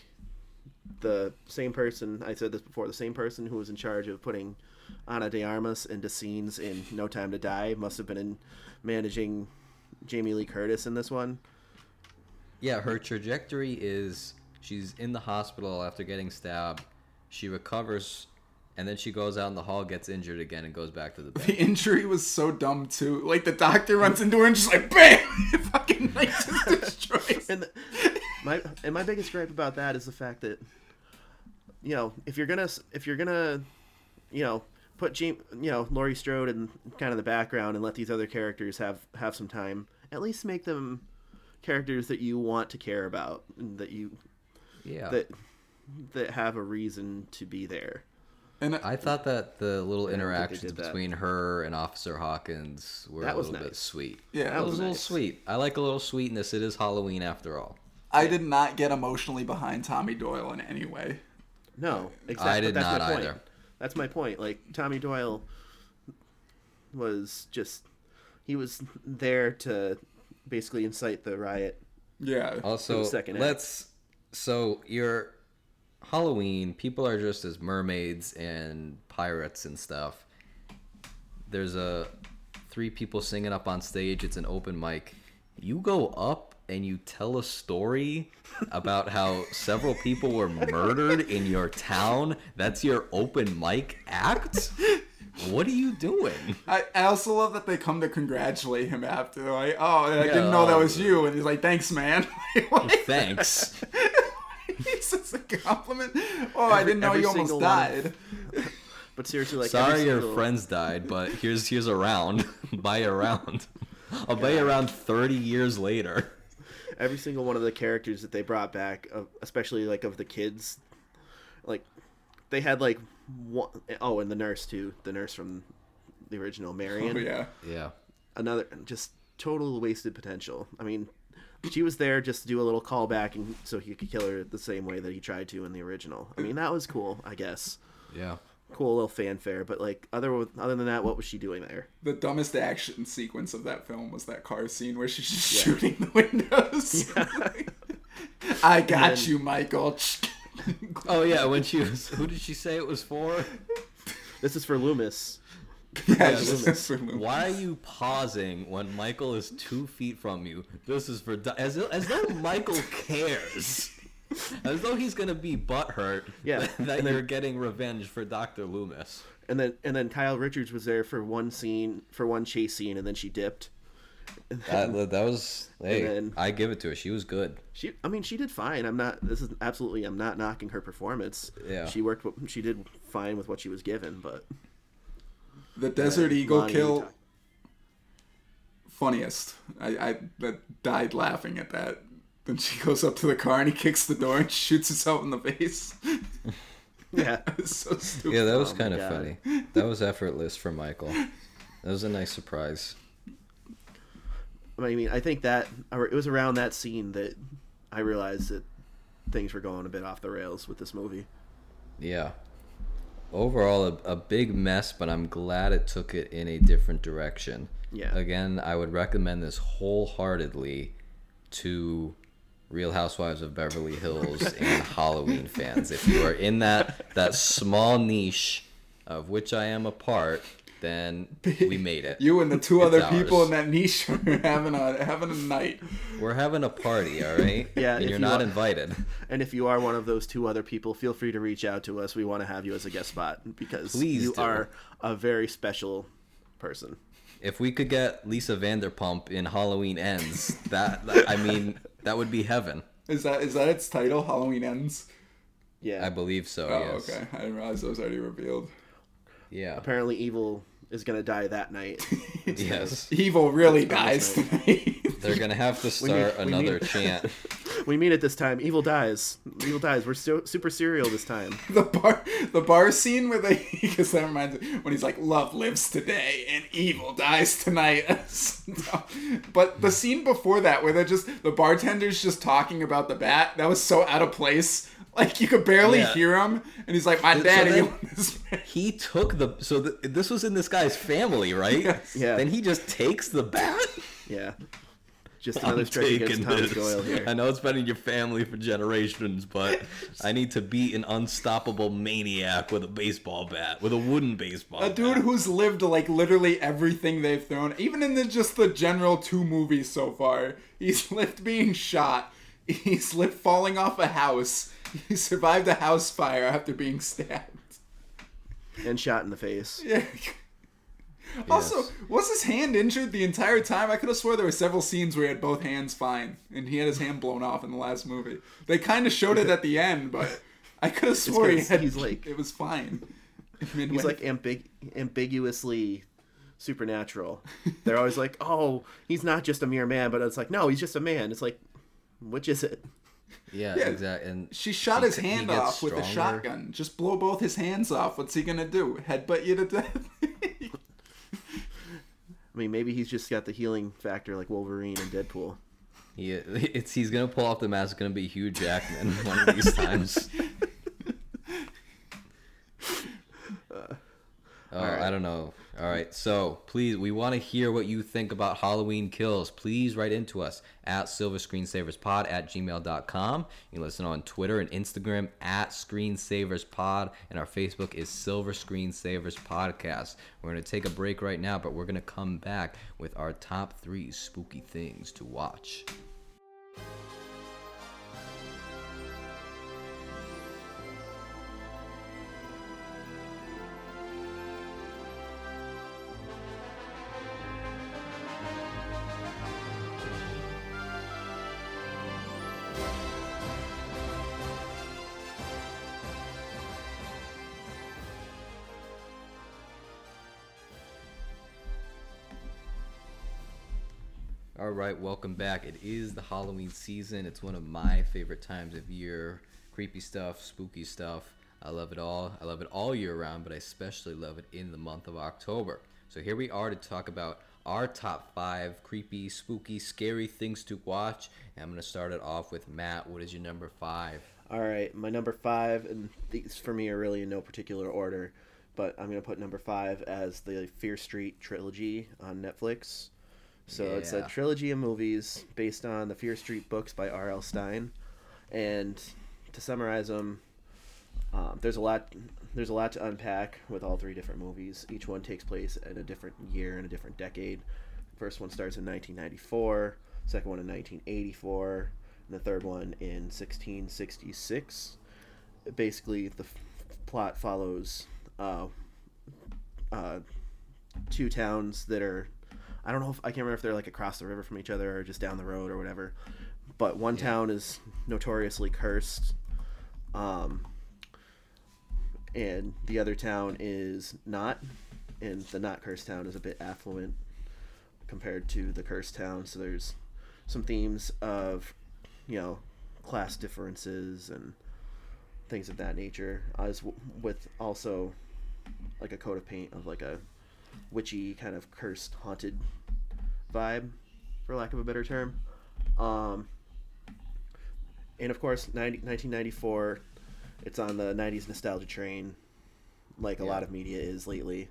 the same person I said this before, the same person who was in charge of putting Ana de Armas into scenes in No Time to Die must have been in managing Jamie Lee Curtis in this one. Yeah, her trajectory is she's in the hospital after getting stabbed. She recovers, and then she goes out in the hall, gets injured again, and goes back to the the injury was so dumb too. Like the doctor runs into her and just like bam, fucking like just destroys. And the, my and my biggest gripe about that is the fact that you know if you're gonna if you're gonna you know put James you know Laurie Strode in kind of the background and let these other characters have have some time, at least make them characters that you want to care about and that you Yeah. that that have a reason to be there. And I thought that the little think interactions did that. between her and Officer Hawkins were That a was little bit sweet. Yeah, that that was, was a little nice. sweet. I like a little sweetness. It is Halloween after all. I did not get emotionally behind Tommy Doyle in any way. No, exactly. I did that's not my point. either. That's my point. Like Tommy Doyle was just he was there to basically incite the riot. Yeah. Also, second let's. So your Halloween, people are dressed as mermaids and pirates and stuff. There's a three people singing up on stage. It's an open mic. You go up and you tell a story about how several people were murdered in your town. That's your open mic act. What are you doing? I, I also love that they come to congratulate him after. They're like, oh, I didn't Yeah. know that was you. And he's like, thanks, man. Like, Thanks. he says a compliment. Oh, I didn't know you almost single of- died. But seriously, like every Sorry your single- friends died, but here's here's a round. buy a round. I'll buy a round 30 years later. Every single one of the characters that they brought back, especially like of the kids, like they had like one oh and the nurse too, the nurse from the original oh, Marion. Oh, yeah. Yeah. another just total wasted potential. I mean, she was there just to do a little callback, and so he could kill her the same way that he tried to in the original. I mean, that was cool, I guess. Yeah. Cool little fanfare, but like other other than that, what was she doing there? The dumbest action sequence of that film was that car scene where she's just shooting the windows. I got then- you, Michael. Oh yeah, when she was who did she say it was for? This is for Loomis. yeah, Loomis. just for Loomis. Why are you pausing when Michael is 2 feet from you? This is for as as though Michael cares. As though he's going to be butthurt Yeah, that and then- you're getting revenge for Dr. Loomis. And then and then Kyle Richards was there for one scene, for one chase scene, and then she dipped. That, that was hey, then- I give it to her. She was good. She, I mean, she did fine. I'm not. This is absolutely. I'm not knocking her performance. Yeah. She worked. She did fine with what she was given, but The Desert Eagle Lonnie, kill. talk- Funniest. I, I that died laughing at that. Then she goes up to the car and he kicks the door and shoots herself in the face. yeah. so stupid. Yeah, that was Oh kind of God. funny. That was effortless for Michael. That was a nice surprise. I mean, I think that it was around that scene that I realized that things were going a bit off the rails with this movie. Yeah. Overall, a, a big mess, but I'm glad it took it in a different direction. Yeah. Again, I would recommend this wholeheartedly to Real Housewives of Beverly Hills and Halloween fans. If you are in that that small niche of which I am a part, then we made it. You and the two It's other people ours. in that niche are having a having a night. We're having a party, all right? Yeah, and you're you not are- invited. And if you are one of those two other people, feel free to reach out to us. We want to have you as a guest spot because Please you do. are a very special person. If we could get Lisa Vanderpump in Halloween Ends, that, that I mean, that would be heaven. Is that is that its title? Halloween ends. Yeah. I believe so. Oh, yes. okay. I didn't realize that was already revealed. Yeah. Apparently, evil is gonna die that night. Yes. Evil really dies tonight. They're gonna have to start we another need- chant. We mean it this time. Evil dies. Evil dies. We're so, super serial this time. the bar the bar scene where they because that reminds me when he's like love lives today and evil dies tonight but the scene before that where they're just the bartender's just talking about the bat that was so out of place like you could barely Yeah. hear him and he's like my So daddy then- owned this bat." He took the so th this was in this guy's family, right? Yes. Yeah. Then he just takes the bat. Yeah. Just another I'm stretch against taking Thomas this. Doyle here. I know it's been in your family for generations, but I need to beat an unstoppable maniac with a baseball bat, with a wooden baseball. a dude who's lived like literally everything they've thrown even in the just the general two movies so far he's lived being shot he's lived falling off a house he survived a house fire after being stabbed And shot in the face. yeah also was his hand injured the entire time i could have swore there were several scenes where he had both hands fine and he had his hand blown off in the last movie they kind of showed it at the end but i could have swore he had he's like- it was fine Midway. He's like ambig- ambiguously supernatural. They're always like, "Oh, he's not just a mere man," but it's like, "No, he's just a man." It's like, which is it? Yeah, Yeah. exactly. And She shot he his hand gets off with a shotgun. Just blow both his hands off. What's he gonna do? Headbutt you to death? I mean, maybe he's just got the healing factor like Wolverine and Deadpool. He, it's he's gonna pull off the mask. It's gonna be Hugh Jackman one of these times. Oh, I don't know. All right, so please, we want to hear what you think about Halloween Kills. Please write into us at Silver Screensaverspod at gmail.com. You can listen on Twitter and Instagram at ScreensaversPod, and our Facebook is Silver Screensavers Podcast. We're going to take a break right now, but we're going to come back with our top three spooky things to watch. Right, welcome back. It is the Halloween season. It's one of my favorite times of year. Creepy stuff, spooky stuff. I love it all. I love it all year round, but I especially love it in the month of October. So here we are to talk about our top five creepy, spooky, scary things to watch. And I'm going to start it off with Matt. What is your number five? All right, my number five, and these for me are really in no particular order, but I'm gonna put number five as the Fear Street trilogy on Netflix. So it's a trilogy of movies based on the Fear Street books by R.L. Stine, and to summarize them, um, there's a lot. There's a lot to unpack with all three different movies. Each one takes place in a different year and a different decade. First one starts in 1994. Second one in 1984 and the third one in 1666. Basically, the f- plot follows uh, uh, two towns that are, I don't know if I can't remember if they're like across the river from each other or just down the road or whatever. But one town is notoriously cursed, um, and the other town is not. And the not cursed town is a bit affluent compared to the cursed town. So there's some themes of you know class differences and things of that nature as w- with also like a coat of paint of like a witchy kind of cursed haunted vibe for lack of a better term um and of course 90, 1994 it's on the 90s nostalgia train like a Yeah. lot of media is lately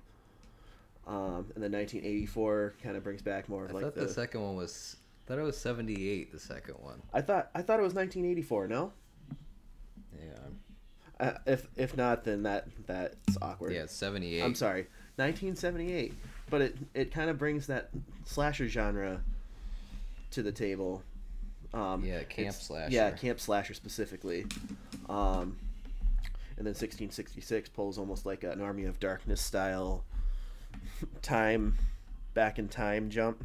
um and then 1984 kind of brings back more I of like thought the, second one was. I thought it was 78, the second one. I thought I thought it was 1984. No, Yeah. uh, if if not, then that that's awkward. Yeah, 78. I'm sorry, 1978. But it it kind of brings that slasher genre to the table. Um, Yeah, camp slasher. Yeah, camp slasher specifically. Um, and then 1666 pulls almost like an Army of Darkness style time back in time jump.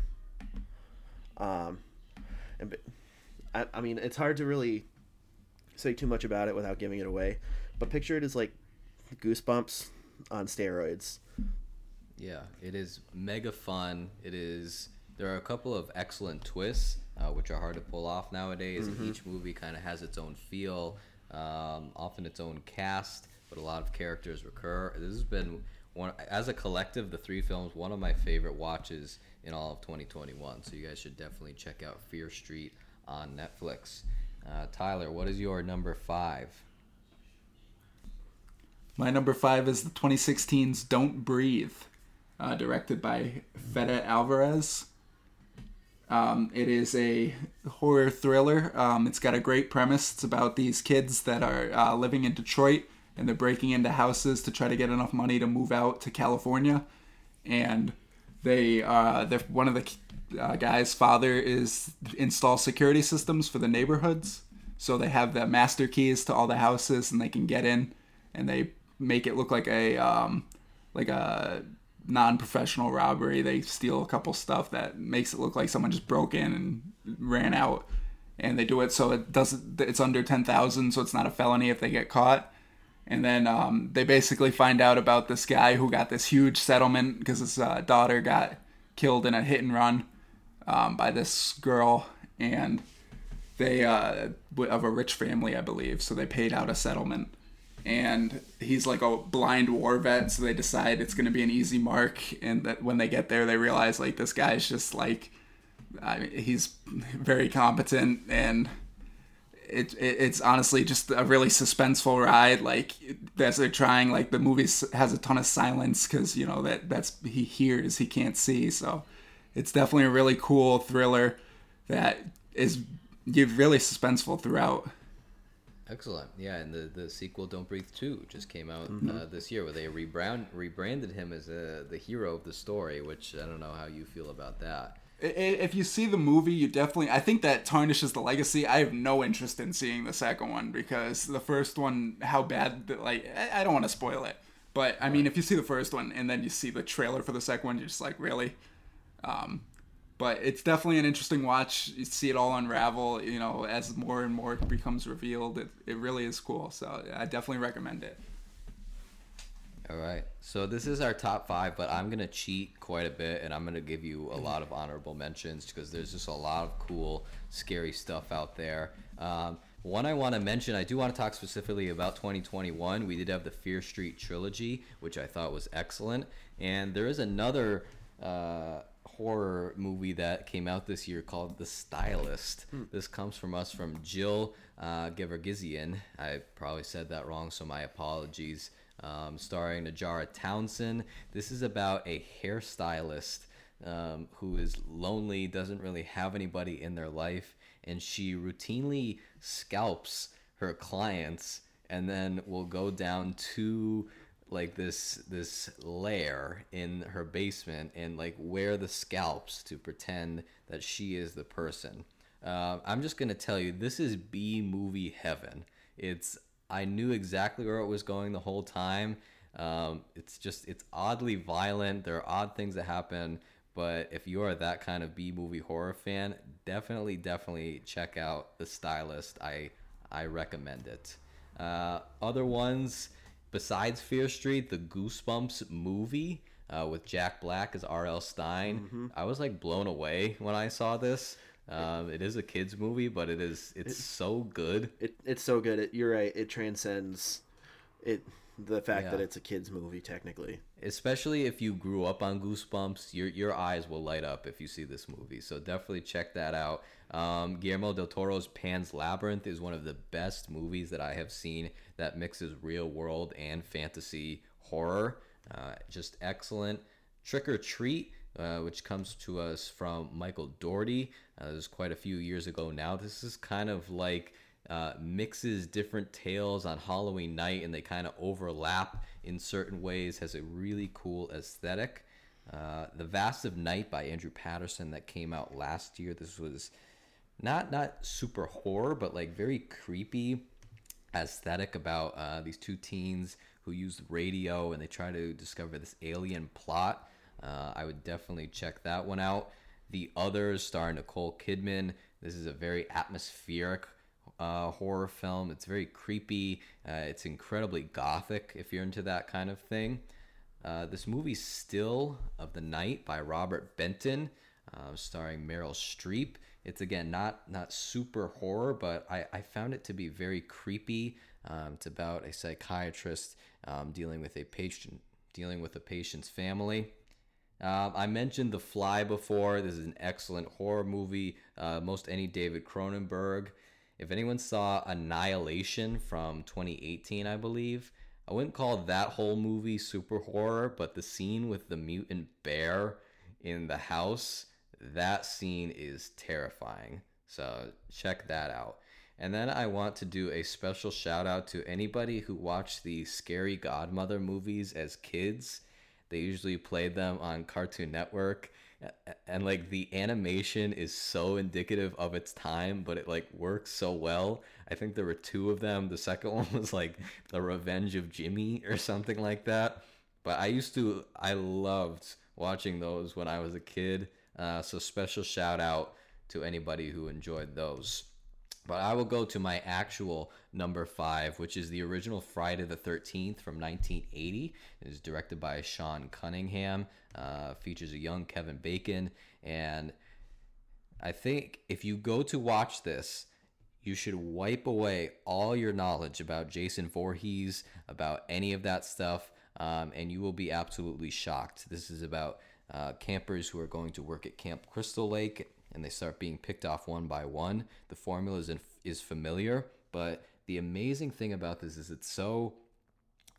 Um, and I, I mean, it's hard to really say too much about it without giving it away. But picture it as like Goosebumps on steroids. Yeah, it is mega fun. It is. There are a couple of excellent twists. uh, which are hard to pull off nowadays. And each movie kind of has its own feel, um, often its own cast, but a lot of characters recur. This has been one as a collective, the three films, one of my favorite watches in all of 2021. So you guys should definitely check out Fear Street on Netflix. Uh, Tyler, what is your number five? My number five is the 2016's Don't Breathe, uh, directed by Fede Alvarez. Um, it is a horror thriller. Um, it's got a great premise. It's about these kids that are uh, living in Detroit and they're breaking into houses to try to get enough money to move out to California. And they, uh, they're, one of the uh, guy's father is install security systems for the neighborhoods. So they have the master keys to all the houses and they can get in and they make it look like a um, like a non-professional robbery. They steal a couple stuff that makes it look like someone just broke in and ran out, and they do it so it doesn't. It's under ten thousand, so it's not a felony if they get caught. And then um, they basically find out about this guy who got this huge settlement because his uh, daughter got killed in a hit and run um, by this girl, and they uh, of a rich family, I believe. So they paid out a settlement and he's like a blind war vet so they decide it's going to be an easy mark and that when they get there they realize like this guy's just like I mean, he's very competent and it, it, it's honestly just a really suspenseful ride like as they're trying like the movie has a ton of silence because you know that that's he hears he can't see so it's definitely a really cool thriller that is really suspenseful throughout Excellent. Yeah, and the, the sequel, Don't Breathe 2, just came out uh, this year where they rebrand, rebranded him as uh, the hero of the story, which I don't know how you feel about that. If you see the movie, you definitely. I think that tarnishes the legacy. I have no interest in seeing the second one because the first one, how bad, like, I I don't want to spoil it. But, I mean, if you see the first one and then you see the trailer for the second one, you're just like, really? Um, but it's definitely an interesting watch. You see it all unravel, you know, as more and more becomes revealed. It, it really is cool. So I definitely recommend it. All right. So this is our top five, but I'm going to cheat quite a bit and I'm going to give you a lot of honorable mentions because there's just a lot of cool, scary stuff out there. Um, one I want to mention, I do want to talk specifically about 2021. We did have the Fear Street trilogy, which I thought was excellent. And there is another uh, horror movie that came out this year called The Stylist. This comes from us from Jill uh, Gevargizian. I probably said that wrong, so my apologies. Um, starring Najarra Townsend. This is about a hairstylist um, who is lonely, doesn't really have anybody in their life, and she routinely scalps her clients and then will go down to like this this lair in her basement and like wear the scalps to pretend that she is the person. Uh, I'm just gonna tell you, this is B movie heaven. It's I knew exactly where it was going the whole time. Um, it's just it's oddly violent. There are odd things that happen, but if you are that kind of B movie horror fan, definitely definitely check out The Stylist. I I recommend it. Uh, other ones besides Fear Street, the Goosebumps movie uh, with Jack Black as R.L. Stine. I was like blown away when I saw this. Um, it is a kids movie, but it is it's so good. It, it's so good. It, you're right. It transcends it the fact that it's a kids movie technically. especially if you grew up on Goosebumps, your your eyes will light up if you see this movie. So definitely check that out. Um, Guillermo del Toro's Pan's Labyrinth is one of the best movies that I have seen that mixes real world and fantasy horror. Uh, just excellent. Trick or Treat, uh, which comes to us from Michael Dougherty. Uh, this is quite a few years ago now. This is kind of like uh, mixes different tales on Halloween night and they kind of overlap in certain ways, has a really cool aesthetic. Uh, the Vast of Night by Andrew Patterson that came out last year. This was not not super horror, but like very creepy aesthetic about uh, these two teens who use radio and they try to discover this alien plot. Uh, I would definitely check that one out. The Others, starring Nicole Kidman. This is a very atmospheric uh, horror film. It's very creepy. Uh, it's incredibly gothic if you're into that kind of thing. Uh, this movie, Still of the Night by Robert Benton, uh, starring Meryl Streep. It's again not not super horror, but I, I found it to be very creepy. Um, it's about a psychiatrist um, dealing with a patient dealing with a patient's family. Um, I mentioned The Fly before. This is an excellent horror movie. Uh, most any David Cronenberg. If anyone saw Annihilation from 2018, I believe, I wouldn't call that whole movie super horror, but the scene with the mutant bear in the house, that scene is terrifying. So check that out. And then I want to do a special shout out to anybody who watched the Scary Godmother movies as kids. They usually played them on Cartoon Network and like the animation is so indicative of its time but it like works so well i think there were two of them the second one was like the revenge of jimmy or something like that but i used to i loved watching those when i was a kid uh, so special shout out to anybody who enjoyed those but I will go to my actual number five, which is the original Friday the 13th from 1980. It is directed by Sean Cunningham, uh, features a young Kevin Bacon. And I think if you go to watch this, you should wipe away all your knowledge about Jason Voorhees, about any of that stuff, um, and you will be absolutely shocked. This is about uh, campers who are going to work at Camp Crystal Lake and they start being picked off one by one. The formula is, in, is familiar, but the amazing thing about this is it's so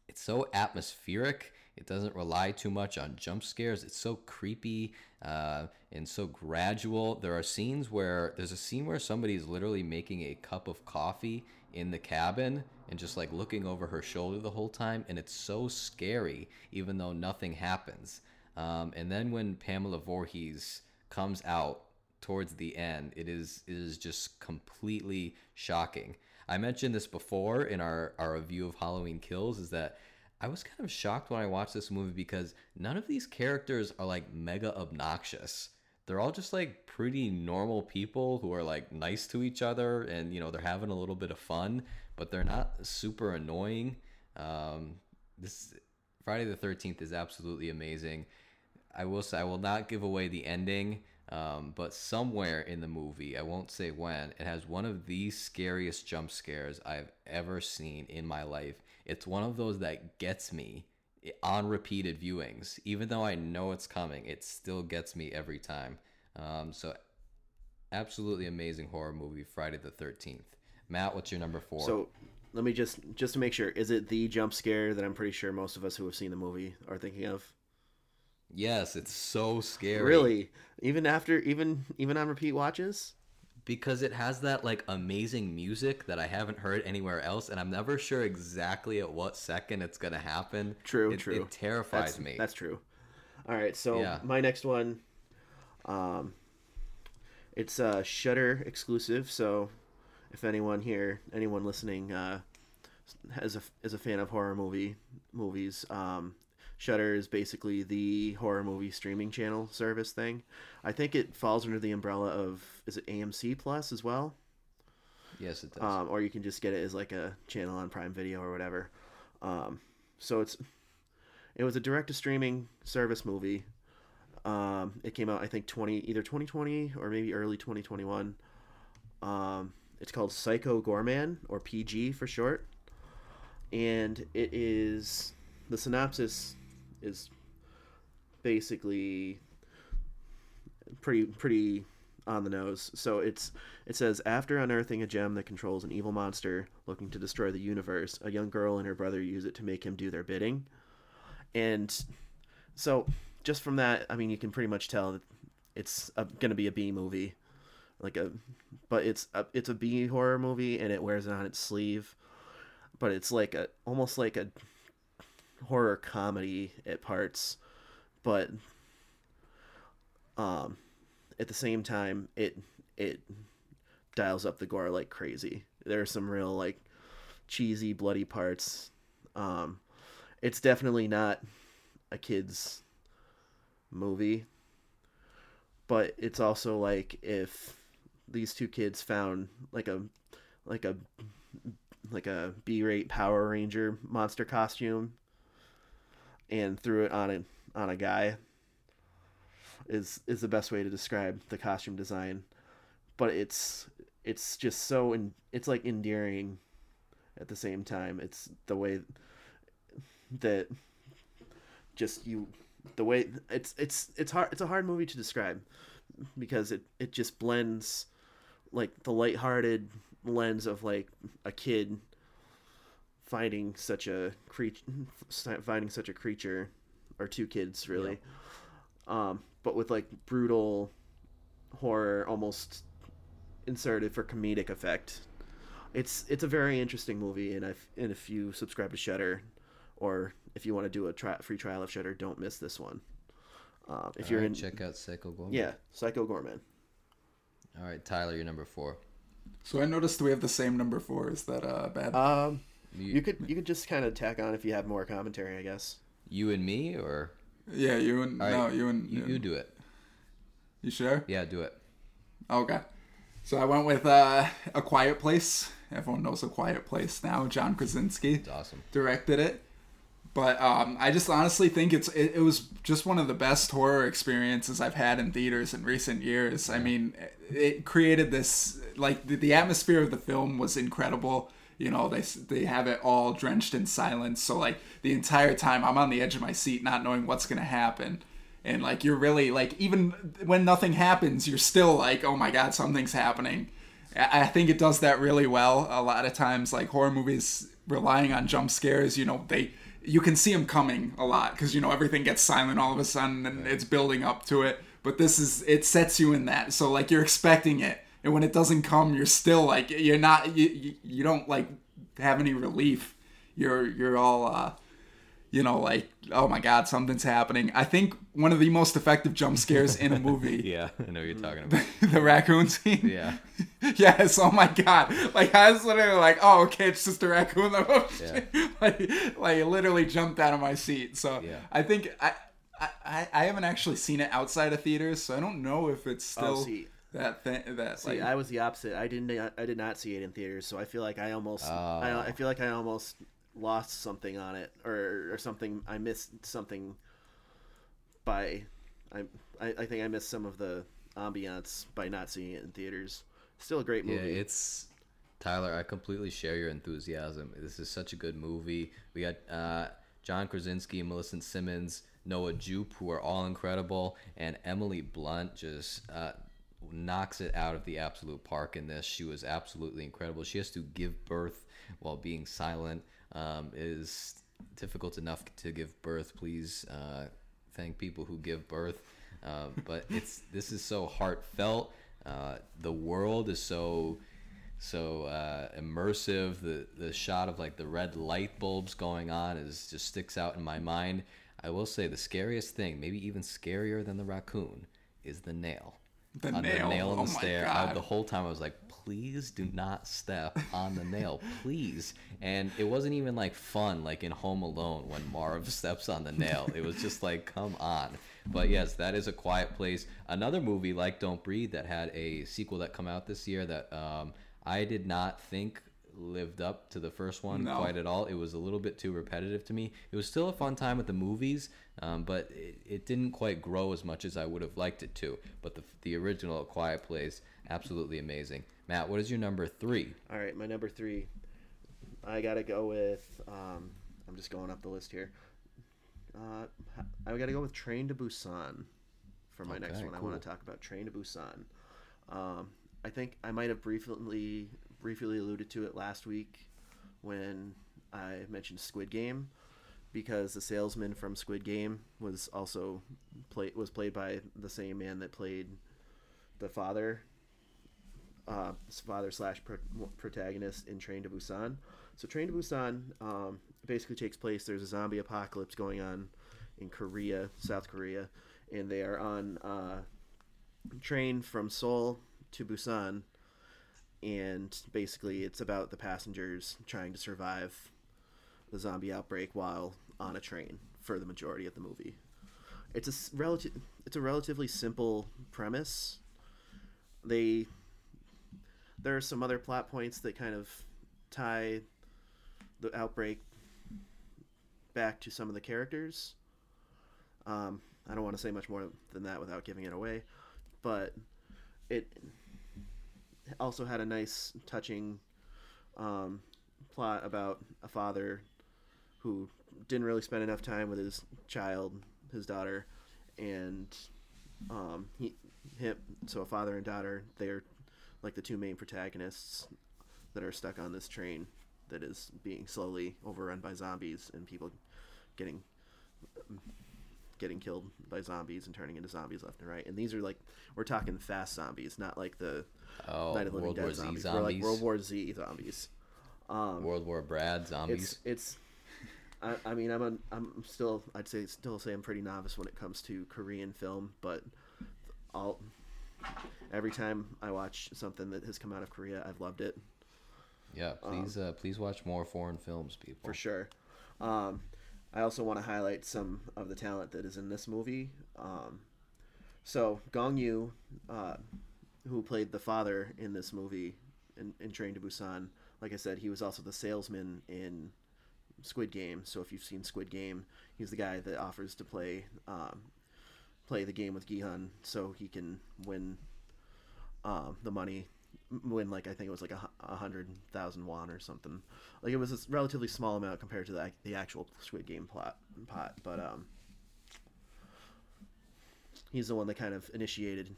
it's so atmospheric. It doesn't rely too much on jump scares. It's so creepy uh, and so gradual. There are scenes where there's a scene where somebody is literally making a cup of coffee in the cabin and just like looking over her shoulder the whole time, and it's so scary, even though nothing happens. Um, and then when Pamela Voorhees comes out towards the end, it is it is just completely shocking. I mentioned this before in our, our review of Halloween Kills is that I was kind of shocked when I watched this movie because none of these characters are like mega obnoxious. They're all just like pretty normal people who are like nice to each other and you know they're having a little bit of fun, but they're not super annoying. Um, this Friday the 13th is absolutely amazing. I will say I will not give away the ending um, but somewhere in the movie, I won't say when, it has one of the scariest jump scares I've ever seen in my life. It's one of those that gets me on repeated viewings. Even though I know it's coming, it still gets me every time. Um, so, absolutely amazing horror movie, Friday the 13th. Matt, what's your number four? So, let me just just to make sure, is it the jump scare that I'm pretty sure most of us who have seen the movie are thinking of? Yes, it's so scary. Really? Even after even even on repeat watches? Because it has that like amazing music that I haven't heard anywhere else, and I'm never sure exactly at what second it's gonna happen. True, it, true. It terrifies that's, me. That's true. All right, so Yeah. my next one, um, it's a Shudder exclusive. So, if anyone here, anyone listening, uh, has a is a fan of horror movie movies, um, Shudder is basically the horror movie streaming channel service thing. I think it falls under the umbrella of is it AMC Plus as well, yes, it does. um, or you can just get it as like a channel on Prime Video or whatever. Um, so it's it was a direct to streaming service movie. Um, it came out I think twenty either twenty twenty or maybe early twenty twenty one. Um, it's called Psycho Goreman or PG for short, and it is the synopsis is basically pretty pretty on the nose. So it's it says after unearthing a gem that controls an evil monster looking to destroy the universe, a young girl and her brother use it to make him do their bidding. And so just from that, I mean, you can pretty much tell that it's going to be a B movie, like a, but it's a, it's a B horror movie and it wears it on its sleeve, but it's like a almost like a horror comedy at parts, but um at the same time it it dials up the gore like crazy. There are some real like cheesy bloody parts. Um it's definitely not a kids movie, but it's also like if these two kids found like a like a like a B-rate Power Ranger monster costume and threw it on a on a guy is is the best way to describe the costume design. but it's it's just so it's like endearing at the same time. It's the way that just you the way it's it's it's hard it's a hard movie to describe because it it just blends like the lighthearted lens of like a kid finding such a creature finding such a creature or two kids really um but with like brutal horror almost inserted for comedic effect it's it's a very interesting movie and if and if you subscribe to Shudder or if you want to do a tri- free trial of Shudder don't miss this one um, if All you're right, in check out Psycho Goreman. yeah Psycho Goreman All right, Tyler, you're number four. So I noticed we have the same number four. Is that uh, bad? um you could you could just kind of tack on if you have more commentary I guess You and me, or yeah, you and all right, no, you and you, you do it. You sure? Yeah, do it. Okay. So I went with uh, A Quiet Place. Everyone knows A Quiet Place now. John Krasinski It's awesome. directed it. But um, I just honestly think it's it, it was just one of the best horror experiences I've had in theaters in recent years. I mean, it created this like the, the atmosphere of the film was incredible. You know, they they have it all drenched in silence. So like the entire time I'm on the edge of my seat, not knowing what's gonna happen. And like you're really like even when nothing happens, you're still like, oh my god, something's happening. I I think it does that really well. A lot of times, like horror movies relying on jump scares, you know, they you can see them coming a lot because you know everything gets silent all of a sudden and it's building up to it. But this is it sets you in that, so like you're expecting it, and when it doesn't come, you're still like you're not you you, you don't like have any relief. You're you're all uh, you know like oh my god something's happening. I think one of the most effective jump scares in a movie Yeah, I know what you're talking about. the raccoon scene. Yeah. yes. Oh my god. Like I was literally like, oh okay, it's just a raccoon. Like, oh, Yeah. like, like it literally jumped out of my seat. So Yeah. I think I, I I I haven't actually seen it outside of theaters, so I don't know if it's still Oh, see. That thing that See, like I was the opposite. I didn't. I did not see it in theaters, so I feel like I almost. I, Oh. I feel like I almost lost something on it, or or something. I missed something. By, I I, I think I missed some of the ambiance by not seeing it in theaters. Still a great movie. Yeah, it's Tyler. I completely share your enthusiasm. This is such a good movie. We got uh, John Krasinski, Millicent Simmonds, Noah Jupe, who are all incredible, and Emily Blunt just uh, knocks it out of the absolute park in this. She was absolutely incredible. She has to give birth while being silent. Um, is difficult enough to give birth. Please uh, thank people who give birth. Um, but it's this is so heartfelt. Uh, the world is so so uh, immersive. The the shot of like the red light bulbs going on is just sticks out in my mind. I will say the scariest thing, maybe even scarier than the raccoon, is the nail. The On nail. the nail Oh the my stair. I, the whole time I was like, please do not step on the nail, please. And it wasn't even like fun, like in Home Alone when Marv steps on the nail. It was just like, come on. But yes, that is a quiet place. Another movie like Don't Breathe that had a sequel that come out this year that um, I did not think lived up to the first one No. quite at all. It was a little bit too repetitive to me. It was still a fun time at the movies, um, but it, it didn't quite grow as much as I would have liked it to. But the, the original Quiet Place, absolutely amazing. Matt, what is your number three? All right, my number three. I gotta go with. Um, I'm just going up the list here. Uh, I gotta go with Train to Busan for my next Okay, one. I want to talk about Train to Busan. Um, I think I might have briefly briefly alluded to it last week when I mentioned Squid Game because the salesman from Squid Game was also play was played by the same man that played the father uh, father slash pro- protagonist in Train to Busan. So Train to Busan um, basically takes place. There's a zombie apocalypse going on in Korea, South Korea, and they are on uh, train from Seoul to Busan, and basically it's about the passengers trying to survive the zombie outbreak while on a train for the majority of the movie. It's a relative. It's a relatively simple premise. They there are some other plot points that kind of tie the outbreak back to some of the characters. Um, I don't want to say much more than that without giving it away, but it also had a nice, touching um, plot about a father who didn't really spend enough time with his child, his daughter, and um, he, him, so a father and daughter, they're like the two main protagonists that are stuck on this train that is being slowly overrun by zombies and people getting getting killed by zombies and turning into zombies left and right. And these are like we're talking fast zombies, not like the Oh, Night of Living World Dead War Z zombies. We're like. World War Z zombies. World War Brad zombies. It's it's. I, I mean, I'm a, I'm still I'd say still say I'm pretty novice when it comes to Korean film, but I'll every time I watch something that has come out of Korea, I've loved it yeah, please, uh, please watch more foreign films, people. for sure. Um, I also want to highlight some of the talent that is in this movie. Um, so Gong Yu, uh, who played the father in this movie in, in Train to Busan, like I said, he was also the salesman in Squid Game. So if you've seen Squid Game, he's the guy that offers to play um, play the game with Gi-hun so he can win um, the money. Win like I think it was like a, a hundred thousand won or something. Like it was a relatively small amount compared to the the actual Squid Game plot pot, but um, he's the one that kind of initiated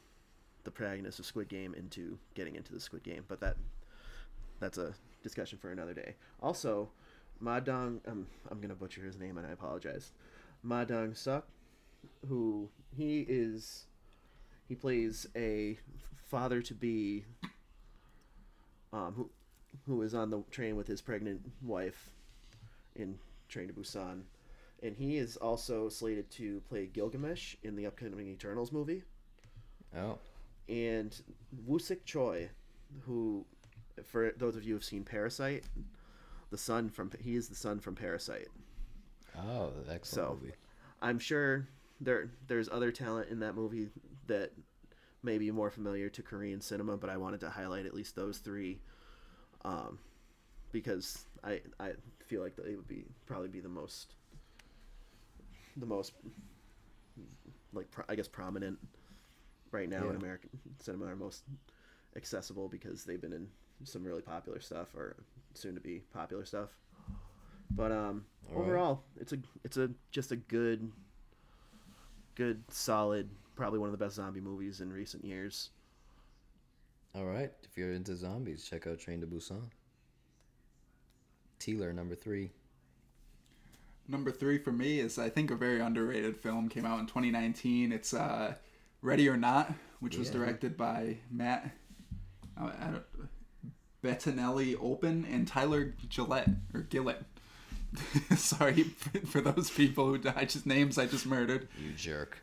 the protagonist of Squid Game into getting into the Squid Game. But that that's a discussion for another day. Also, Ma Dong, um, I'm gonna butcher his name and I apologize. Ma Dong Suk, who he is, he plays a father to be, um, who who is on the train with his pregnant wife, in Train to Busan, and he is also slated to play Gilgamesh in the upcoming Eternals movie Oh, and Woo-shik Choi, who, for those of you who have seen Parasite, the son from he is the son from Parasite. oh, excellent So, movie. I'm sure there there's other talent in that movie that may be more familiar to Korean cinema, but I wanted to highlight at least those three, um, because I I feel like they would be probably be the most the most like I guess prominent right now in American cinema are most accessible because they've been in some really popular stuff or soon to be popular stuff. But um All right. overall, it's a it's a just a good good solid probably one of the best zombie movies in recent years. All right, if you're into zombies, check out Train to Busan. Tyler number three. Number three for me is I think a very underrated film came out in 2019. It's uh, Ready or Not, which was directed by Matt uh, Bettinelli-Olpin and Tyler Gillette or Gillett. Sorry for those people who I just names I just murdered. You jerk.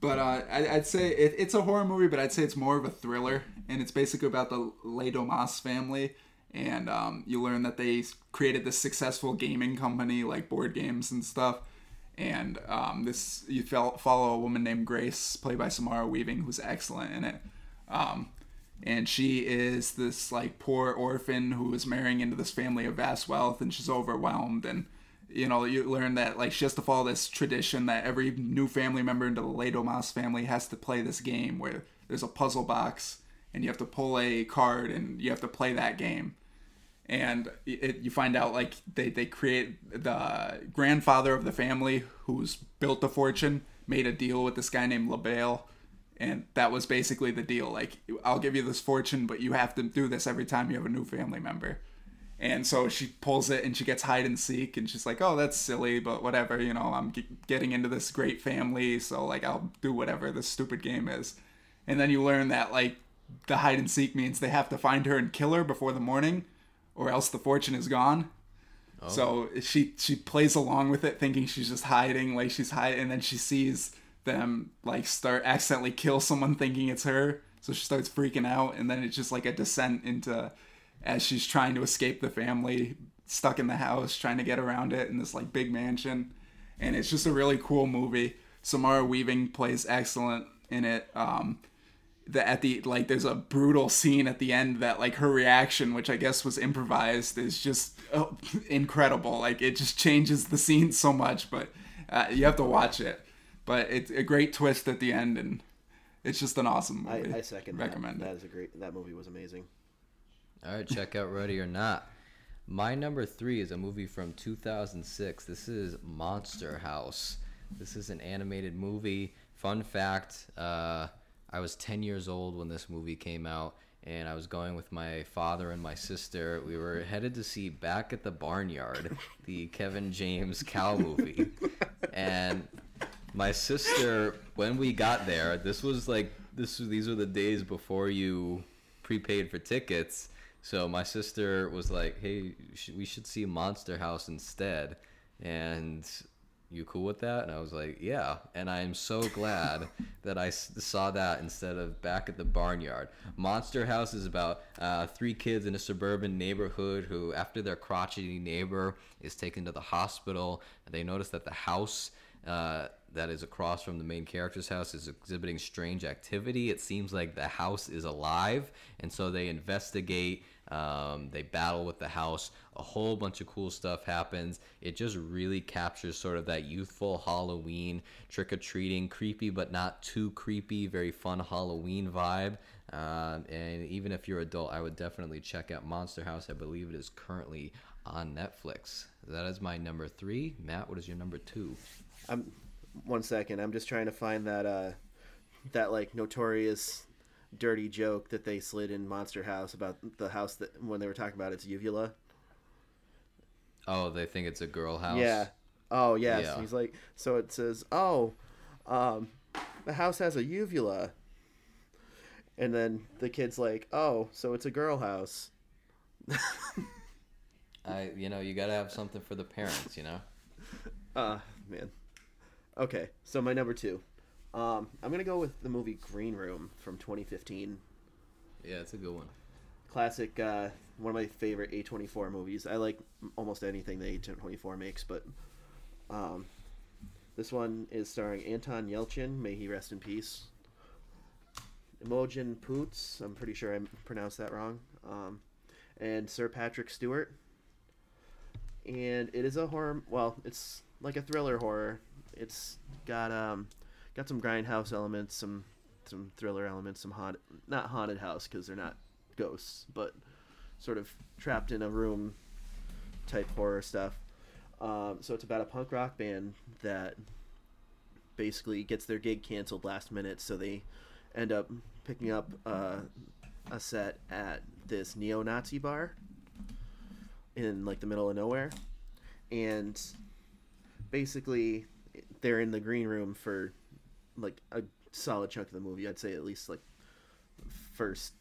But uh, I, I'd say it, it's a horror movie, but I'd say it's more of a thriller, and it's basically about the Le Domas family. And um, you learn that they created this successful gaming company, like board games and stuff. And um, this you follow a woman named Grace, played by Samara Weaving, who's excellent in it. Um, and she is this like poor orphan who is marrying into this family of vast wealth, and she's overwhelmed and you know, you learn that like she has to follow this tradition that every new family member into the Le Domas family has to play this game where there's a puzzle box and you have to pull a card and you have to play that game. And it, you find out like they, they create the grandfather of the family who's built the fortune made a deal with this guy named Le Bail. And that was basically the deal. Like, I'll give you this fortune, but you have to do this every time you have a new family member. And so she pulls it and she gets hide and seek and she's like, "Oh, that's silly, but whatever, you know, I'm g- getting into this great family, so like I'll do whatever this stupid game is." And then you learn that like the hide and seek means they have to find her and kill her before the morning or else the fortune is gone. So she she plays along with it thinking she's just hiding, like she's hiding and then she sees them like start accidentally kill someone thinking it's her. So she starts freaking out and then it's just like a descent into as she's trying to escape the family stuck in the house trying to get around it in this like big mansion and it's just a really cool movie samara weaving plays excellent in it um the at the like there's a brutal scene at the end that like her reaction which i guess was improvised is just oh, incredible like it just changes the scene so much but uh, you have to watch it but it's a great twist at the end and it's just an awesome I, movie. I second recommend that. it. That is a great. That movie was amazing. All right, check out Ready or Not. My number three is a movie from 2006. This is Monster House. This is an animated movie. Fun fact uh, I was 10 years old when this movie came out, and I was going with my father and my sister. We were headed to see Back at the Barnyard, the Kevin James cow movie. And my sister, when we got there, this was like, this these were the days before you prepaid for tickets. So my sister was like, "Hey, we should see Monster House instead." And you cool with that? And I was like, "Yeah." And I am so glad that I s- saw that instead of back at the barnyard. Monster House is about uh, three kids in a suburban neighborhood who, after their crotchety neighbor is taken to the hospital, they notice that the house uh, that is across from the main character's house is exhibiting strange activity. It seems like the house is alive, and so they investigate. Um, they battle with the house. A whole bunch of cool stuff happens. It just really captures sort of that youthful Halloween trick or treating, creepy but not too creepy, very fun Halloween vibe. Um, and even if you're adult, I would definitely check out Monster House. I believe it is currently on Netflix. That is my number three. Matt, what is your number two? I'm one second. I'm just trying to find that uh that like notorious dirty joke that they slid in Monster House about the house that when they were talking about its uvula. Oh, they think it's a girl house. Yeah. Oh yes. Yeah. He's like so it says, "Oh, um the house has a uvula." And then the kid's like, "Oh, so it's a girl house." I, you know, you gotta have something for the parents, you know. Uh, man. Okay, so my number 2. Um I'm going to go with the movie Green Room from 2015. Yeah, it's a good one. classic uh, one of my favorite a24 movies. I like almost anything that a24 makes but um, this one is starring anton yelchin. May he rest in peace. Imogen poots i'm pretty sure i pronounced that wrong. Um, and sir patrick stewart. And it is a horror well it's like a thriller horror. It's got um got some grindhouse elements some some thriller elements some haunted not haunted house because they're not ghosts, but sort of trapped in a room type horror stuff. Um, so it's about a punk rock band that basically gets their gig canceled last minute, so they end up picking up uh, a set at this neo-Nazi bar in like the middle of nowhere, and basically they're in the green room for like a solid chunk of the movie. I'd say at least like first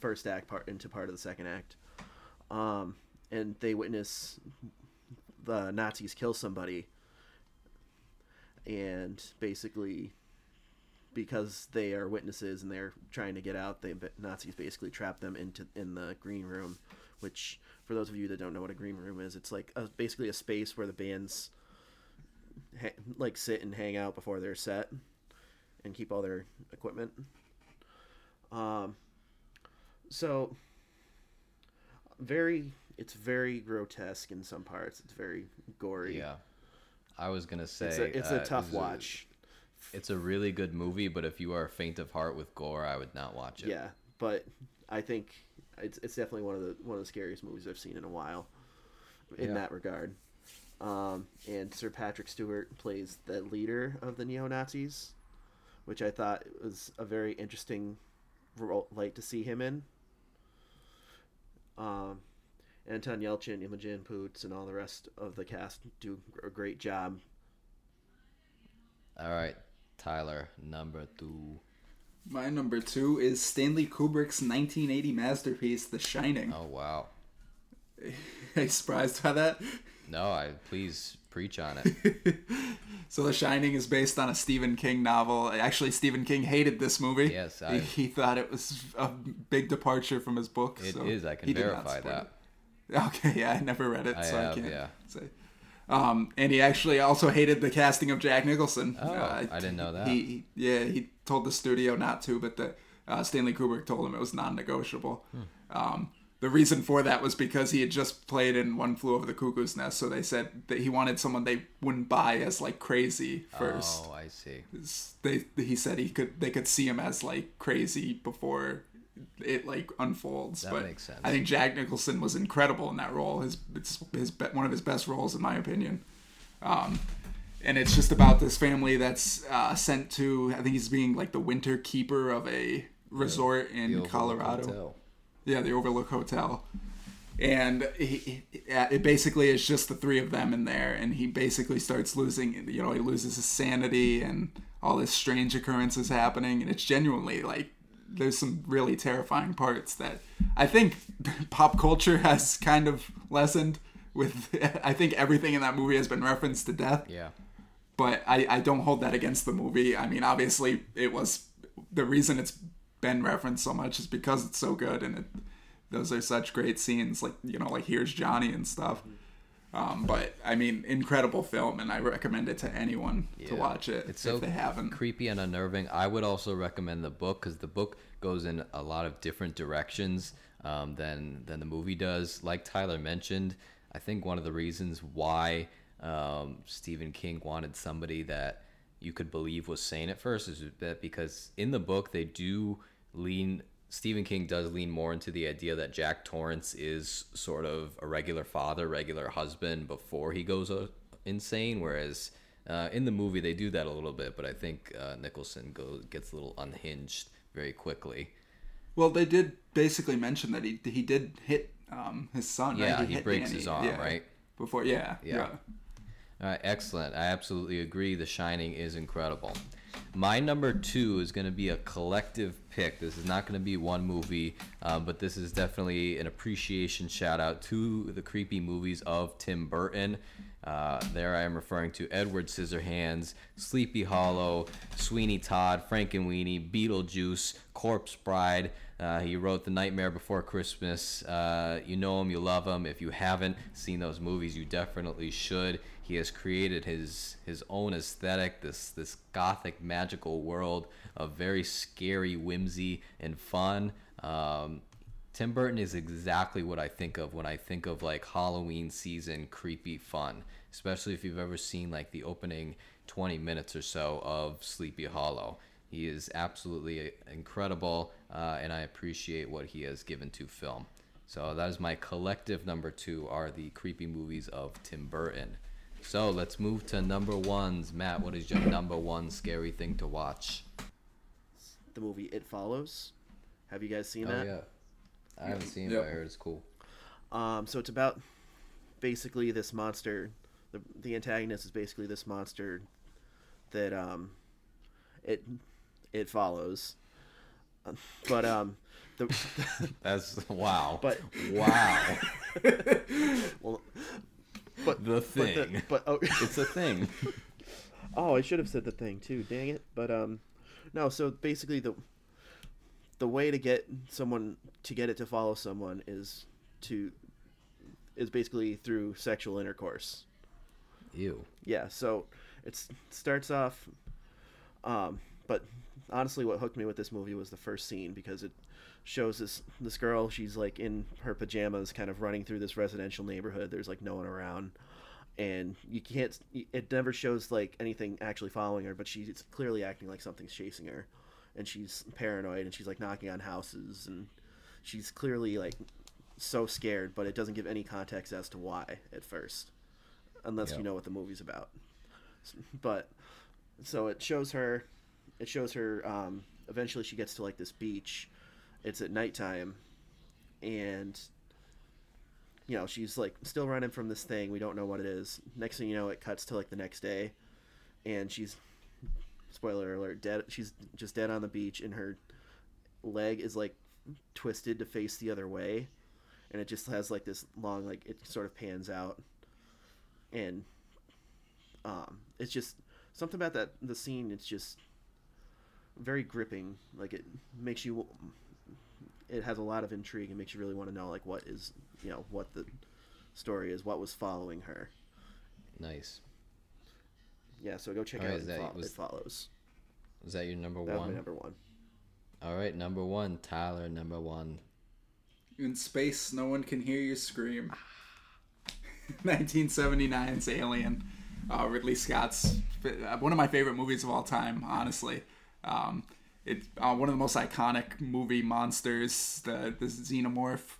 first act part into part of the second act. Um, and they witness the Nazis kill somebody, and basically, because they are witnesses and they're trying to get out, the Nazis basically trap them into in the green room. Which, for those of you that don't know what a green room is, it's like a, basically a space where the bands ha- like sit and hang out before their set and keep all their equipment. Um, so very, it's very grotesque in some parts. It's very gory. Yeah, I was gonna say it's a, it's uh, a tough watch. it's a really good movie, but if you are faint of heart with gore, I would not watch it. Yeah, but I think it's it's definitely one of the one of the scariest movies I've seen in a while, in Yeah. that regard. Um, and Sir Patrick Stewart plays the leader of the neo Nazis, which I thought was a very interesting role, light to see him in. Um, Anton Yelchin, Imogen Poots, and all the rest of the cast do a great job. All right, Tyler, number two. My number two is Stanley Kubrick's 1980 masterpiece, The Shining. Oh wow. Are you surprised by that? No, I please preach on it. So, The Shining is based on a Stephen King novel. Actually, Stephen King hated this movie. Yes, he, I- he thought it was a big departure from his book. It so is. I can he verify that. it. Okay, yeah, I never read it, I so have, I can't yeah. say. Um, and he actually also hated the casting of Jack Nicholson. Oh, I didn't know that. He, he- yeah, he told the studio not to, but the uh, Stanley Kubrick told him it was non-negotiable. Hmm. Um, the reason for that was because he had just played in One Flew Over the Cuckoo's Nest, so they said that he wanted someone they wouldn't buy as like crazy first. Oh, I see. They he said he could they could see him as like crazy before it like unfolds. That but makes sense. I think Jack Nicholson was incredible in that role. His it's his one of his best roles in my opinion. Um, and it's just about this family that's uh, sent to I think he's being like the winter keeper of a resort The in Colorado. Hotel. Yeah, the Overlook Hotel. And he, he- uh, it basically is just the three of them in there, and he basically starts losing. You know, he loses his sanity, and all this strange occurrences happening, and it's genuinely like there's some really terrifying parts that I think pop culture has kind of lessened. With I think everything in that movie has been referenced to death Yeah. but I, I don't hold that against the movie. I mean, obviously, it was the reason it's been referenced so much is because it's so good and it those are such great scenes, like you know, like here's Johnny and stuff. Um, but I mean, incredible film, and I recommend it to anyone to watch it It's if so they haven't. creepy and unnerving. I would also recommend the book because the book goes in a lot of different directions um, than than the movie does. Like Tyler mentioned, I think one of the reasons why um, Stephen King wanted somebody that you could believe was sane at first is that because in the book they do lean Stephen King does lean more into the idea that Jack Torrance is sort of a regular father, regular husband before he goes uh, insane, whereas uh, in the movie they do that a little bit, but I think uh, Nicholson goes gets a little unhinged very quickly. Well, they did basically mention that he he did hit um, his son. Yeah, right? he hit breaks Danny, his arm, yeah, right? Before, yeah, Yeah. yeah. Right, excellent. I absolutely agree. The Shining is incredible. My number two is going to be a collective pick. This is not going to be one movie, um, but this is definitely an appreciation shout out to the creepy movies of Tim Burton. Uh, there I am referring to Edward Scissorhands, Sleepy Hollow, Sweeney Todd, Frankenweenie, Beetlejuice, Corpse Bride. Uh, he wrote The Nightmare Before Christmas. Uh, you know him, you love him. If you haven't seen those movies, you definitely should. He has created his his own aesthetic, this this gothic magical world of very scary whimsy and fun. Um, Tim Burton is exactly what I think of when I think of like Halloween season creepy fun, especially if you've ever seen like the opening 20 minutes or so of Sleepy Hollow. He is absolutely incredible, uh, and I appreciate what he has given to film. So that is my collective number two are the creepy movies of Tim Burton. So let's move to number ones. Matt, what is your number one scary thing to watch? The movie It Follows. Have you guys seen Oh that? yeah, I haven't seen it, Yep. but I heard it's cool. Um, so it's about basically this monster. The the antagonist is basically this monster that um, it it follows. But um, the That's wow. but wow, well, but the but, thing. the, but oh, it's a thing. oh, I should have said the thing too. Dang it! But um, no. So basically, the the way to get someone to get it to follow someone is to is basically through sexual intercourse. Ew. yeah so it starts off um but honestly what hooked me with this movie was the first scene because it shows this this girl she's like in her pajamas kind of running through this residential neighborhood there's like no one around and you can't it never shows like anything actually following her but she's clearly acting like something's chasing her and she's paranoid and she's like knocking on houses and she's clearly like so scared but it doesn't give any context as to why at first unless Yep. you know what the movie's about but so it shows her it shows her um, eventually she gets to like this beach. It's at nighttime. And you know she's like still running from this thing. We don't know what it is. Next thing you know it cuts to like the next day. And she's spoiler alert dead she's just dead on the beach. And her leg is like twisted to face the other way. And it just has like this long like it sort of pans out. And um, it's just something about that the scene. It's just very gripping. Like it makes you. It has a lot of intrigue and makes you really want to know like what is you know what the story is, what was following her. Nice. Yeah, so go check Alright, out is it, that- Fo- was- it follows. Is that your number That was one? number one. All right, number one, Tyler. Number one. In space, no one can hear you scream. 1979's Alien. Uh, Ridley Scott's uh, one of my favorite movies of all time, honestly. Um, it's uh, one of the most iconic movie monsters, the the xenomorph.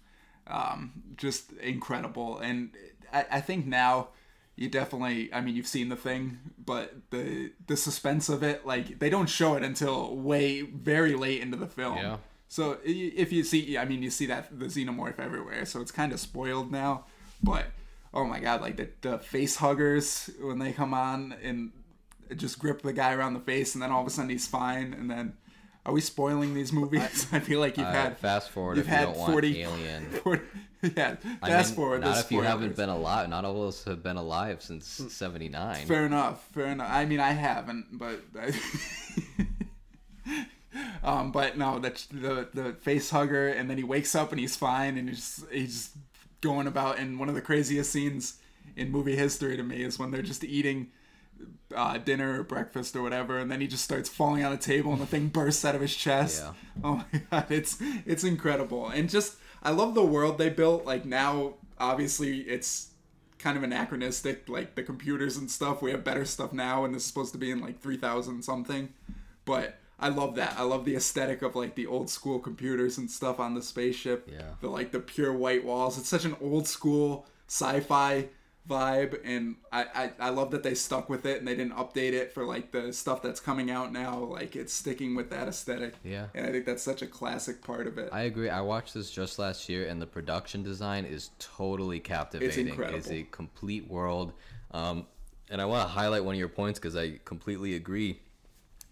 Um, just incredible, and I, I think now you definitely i mean you've seen the thing but the the suspense of it like they don't show it until way very late into the film Yeah. so if you see i mean you see that the xenomorph everywhere so it's kind of spoiled now but oh my god like the, the face huggers when they come on and just grip the guy around the face and then all of a sudden he's fine and then are we spoiling these movies i, feel like you've Uh, had fast forward you've if you had don't want 40 Alien. 40 yeah I fast mean, forward Not if you haven't been alive. Not all of us have been alive since '79. Fair enough. Fair enough. I mean, I haven't, but um, but no, the the the face hugger, and then he wakes up and he's fine, and he's he's going about. And one of the craziest scenes in movie history to me is when they're just eating. Uh, dinner or breakfast or whatever, and then he just starts falling on a table, and the thing bursts out of his chest. Yeah. Oh my god, it's it's incredible, and just I love the world they built. Like now, obviously, it's kind of anachronistic like the computers and stuff we have better stuff now and this is supposed to be in like 3000 something but i love that i love the aesthetic of like the old school computers and stuff on the spaceship Yeah. the like the pure white walls it's such an old school sci-fi vibe and I, I i love that they stuck with it and they didn't update it for like the stuff that's coming out now like it's sticking with that aesthetic Yeah. and i think that's such a classic part of it I agree. I watched this just last year, and the production design is totally captivating. it's, incredible. It's a complete world. Um, and I want to highlight one of your points because I completely agree.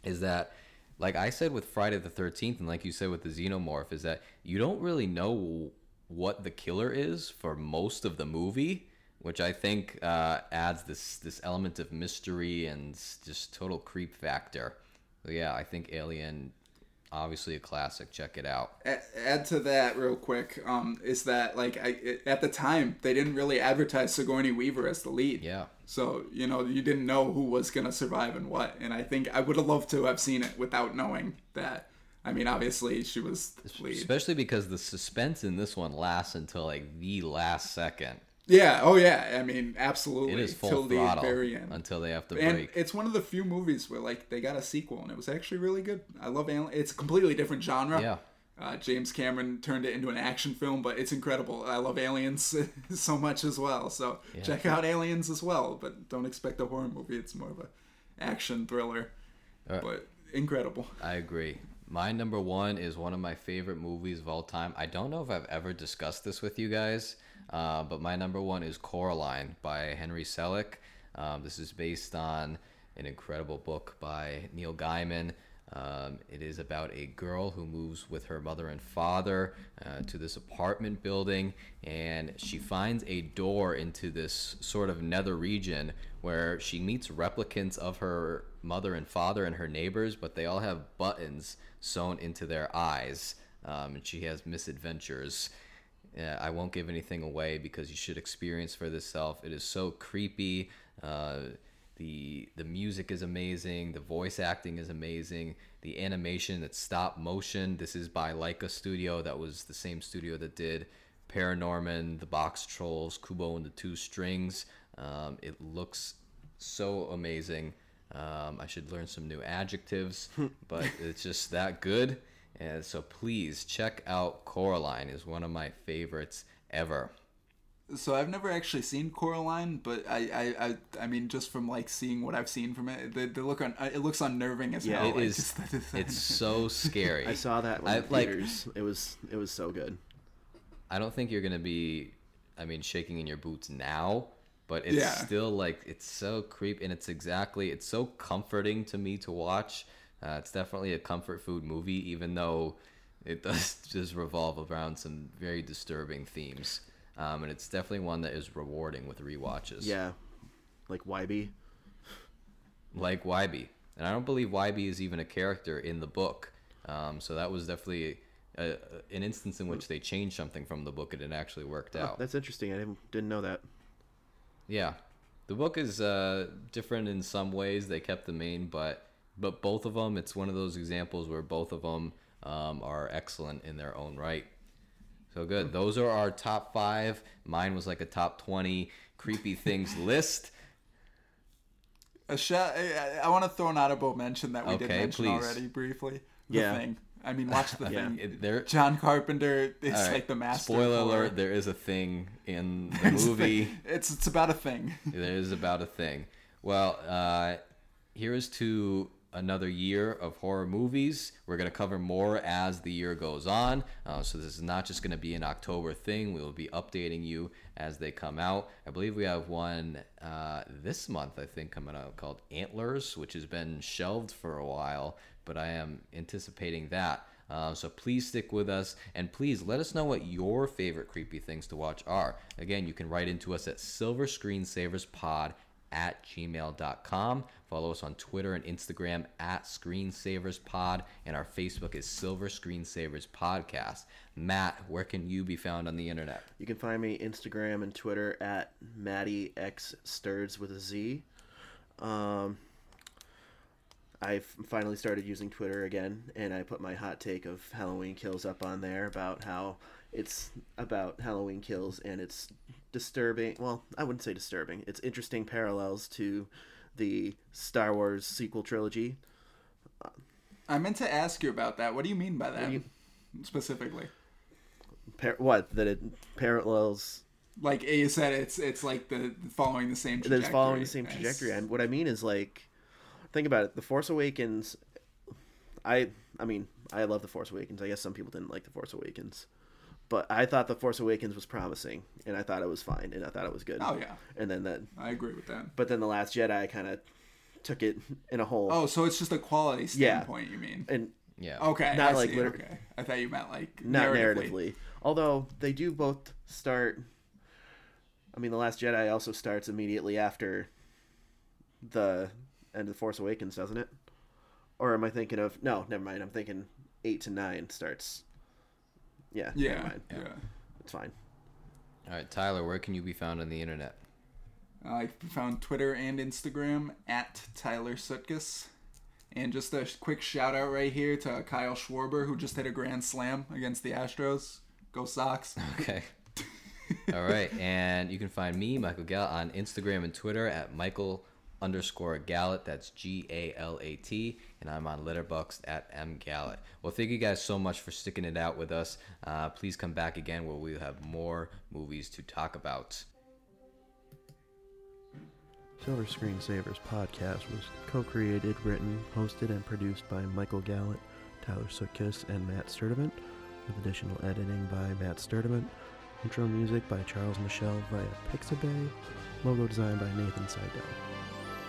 Is that, like I said with Friday the Thirteenth, and like you said with the Xenomorph, is that you don't really know what the killer is for most of the movie, which I think uh, adds this this element of mystery and just total creep factor. So yeah, I think Alien, obviously a classic. Check it out. Add to that real quick um, is that like I, it- at the time they didn't really advertise Sigourney Weaver as the lead. Yeah. So you know you didn't know who was gonna survive and what, and I think I would have loved to have seen it without knowing that. I mean, obviously she was the lead. Especially because the suspense in this one lasts until like the last second. Yeah. Oh yeah. I mean, absolutely. It is full till the very end. until they have to and break. it's one of the few movies where like they got a sequel and it was actually really good. I love Alien. It's a completely different genre. Yeah. Uh, James Cameron turned it into an action film, but it's incredible. I love Aliens so much as well. So check out Aliens as well, but don't expect a horror movie. It's more of a action thriller, Uh, but incredible. I agree. My number one is one of my favorite movies of all time. I don't know if I've ever discussed this with you guys, uh, but my number one is Coraline by Henry Selick. Um, this is based on an incredible book by Neil Gaiman. Um, it is about a girl who moves with her mother and father uh, to this apartment building, and she finds a door into this sort of nether region where she meets replicants of her mother and father and her neighbors, but they all have buttons sewn into their eyes, um, and she has misadventures. Yeah, I won't give anything away because you should experience for yourself. It is so creepy. Uh, the the music is amazing. The voice acting is amazing. The animation, it's stop motion. This is by Laika Studio. That was the same studio that did Paranorman, The Box Trolls, Kubo and the Two Strings. Um, it looks so amazing. Um, I should learn some new adjectives, but it's just that good. And so please check out Coraline. is one of my favorites ever. So I've never actually seen Coraline, but I, I, I, I mean, just from like seeing what I've seen from it, the, the look on it looks unnerving as Yeah, hell. It like, is. just the design. It's so scary. I saw that one I- in like- theaters. It was it was so good. I don't think you're gonna be, I mean, shaking in your boots now, but it's Yeah. still like it's so creep, and it's exactly it's so comforting to me to watch. Uh, it's definitely a comfort food movie, even though it does just revolve around some very disturbing themes. Um, and it's definitely one that is rewarding with rewatches. Yeah, like Wybie. like Wybie. And I don't believe Wybie is even a character in the book. Um, so that was definitely a, a- an instance in which they changed something from the book and it actually worked Oh, out. that's interesting. I didn't, didn't know that. Yeah, the book is uh, different in some ways. They kept the main, but but both of them, it's one of those examples where both of them um, are excellent in their own right. So good. Those are our top five. Mine was like a top 20 creepy things list. A sh- I, I want to throw an honorable mention that we did Okay, mention please. already briefly. The Yeah. thing. I mean, watch the Yeah. thing. It- there, John Carpenter is right, like the master. Spoiler alert, there is a thing in the movie. It's it's about a thing. There is about a thing. Well, uh, here's to another year of horror movies. We're going to cover more as the year goes on. Uh, so this is not just going to be an October thing. We will be updating you as they come out. I believe we have one uh, this month, I think, coming out called Antlers, which has been shelved for a while, but I am anticipating that. Uh, so please stick with us and please let us know what your favorite creepy things to watch are. Again, you can write into us at Silver Screensaverspod Pod at gmail.com. Follow us on Twitter and Instagram at ScreensaversPod, and our Facebook is Silver Screensavers Podcast. Matt, where can you be found on the internet? You can find me Instagram and Twitter at Matty X Sturds with a Z. Um, I finally started using Twitter again, and I put my hot take of Halloween Kills up on there about how it's about Halloween Kills and it's disturbing. Well, I wouldn't say disturbing. It's interesting parallels to the Star Wars sequel trilogy. Uh, I meant to ask you about that. What do you mean by that you- specifically? Par- what that it parallels Like you said, it's it's like the following the same. Trajectory. it's following the same trajectory. And what I mean is like, think about it. The Force Awakens. I I mean I love the Force Awakens. I guess some people didn't like the Force Awakens, but I thought the Force Awakens was promising, and I thought it was fine, and I thought it was good. Oh yeah, And then that, I agree with that. but then the Last Jedi kind of took it in a whole. Oh, so it's just a quality Yeah. standpoint. You mean? And Yeah. Okay, Not I like see, liter- okay. I thought you meant like not narratively. narratively. Although they do both start. I mean, the Last Jedi also starts immediately after the end of the Force Awakens, doesn't it? Or am I thinking of? No, never mind. I'm thinking eight to nine starts. Yeah. Never Yeah, mind. yeah. It's fine. All right, Tyler, where can you be found on the internet? I found Twitter and Instagram at Tyler Sutkus. And just a quick shout out right here to Kyle Schwarber, who just hit a grand slam against the Astros. Go Sox. Okay. All right, and you can find me, Michael Gallat, on Instagram and Twitter at Michael underscore Gallat. That's G A L A T, and I'm on Letterboxd at M Gallat. Well, thank you guys so much for sticking it out with us. Uh, please come back again where we'll have more movies to talk about. Silver Screensavers podcast was co-created, written, hosted, and produced by Michael Gallant, Tyler Sutkiss, and Matt Sturdivant, with additional editing by Matt Sturdivant, intro music by Charles Michel via Pixabay, logo design by Nathan Seidel.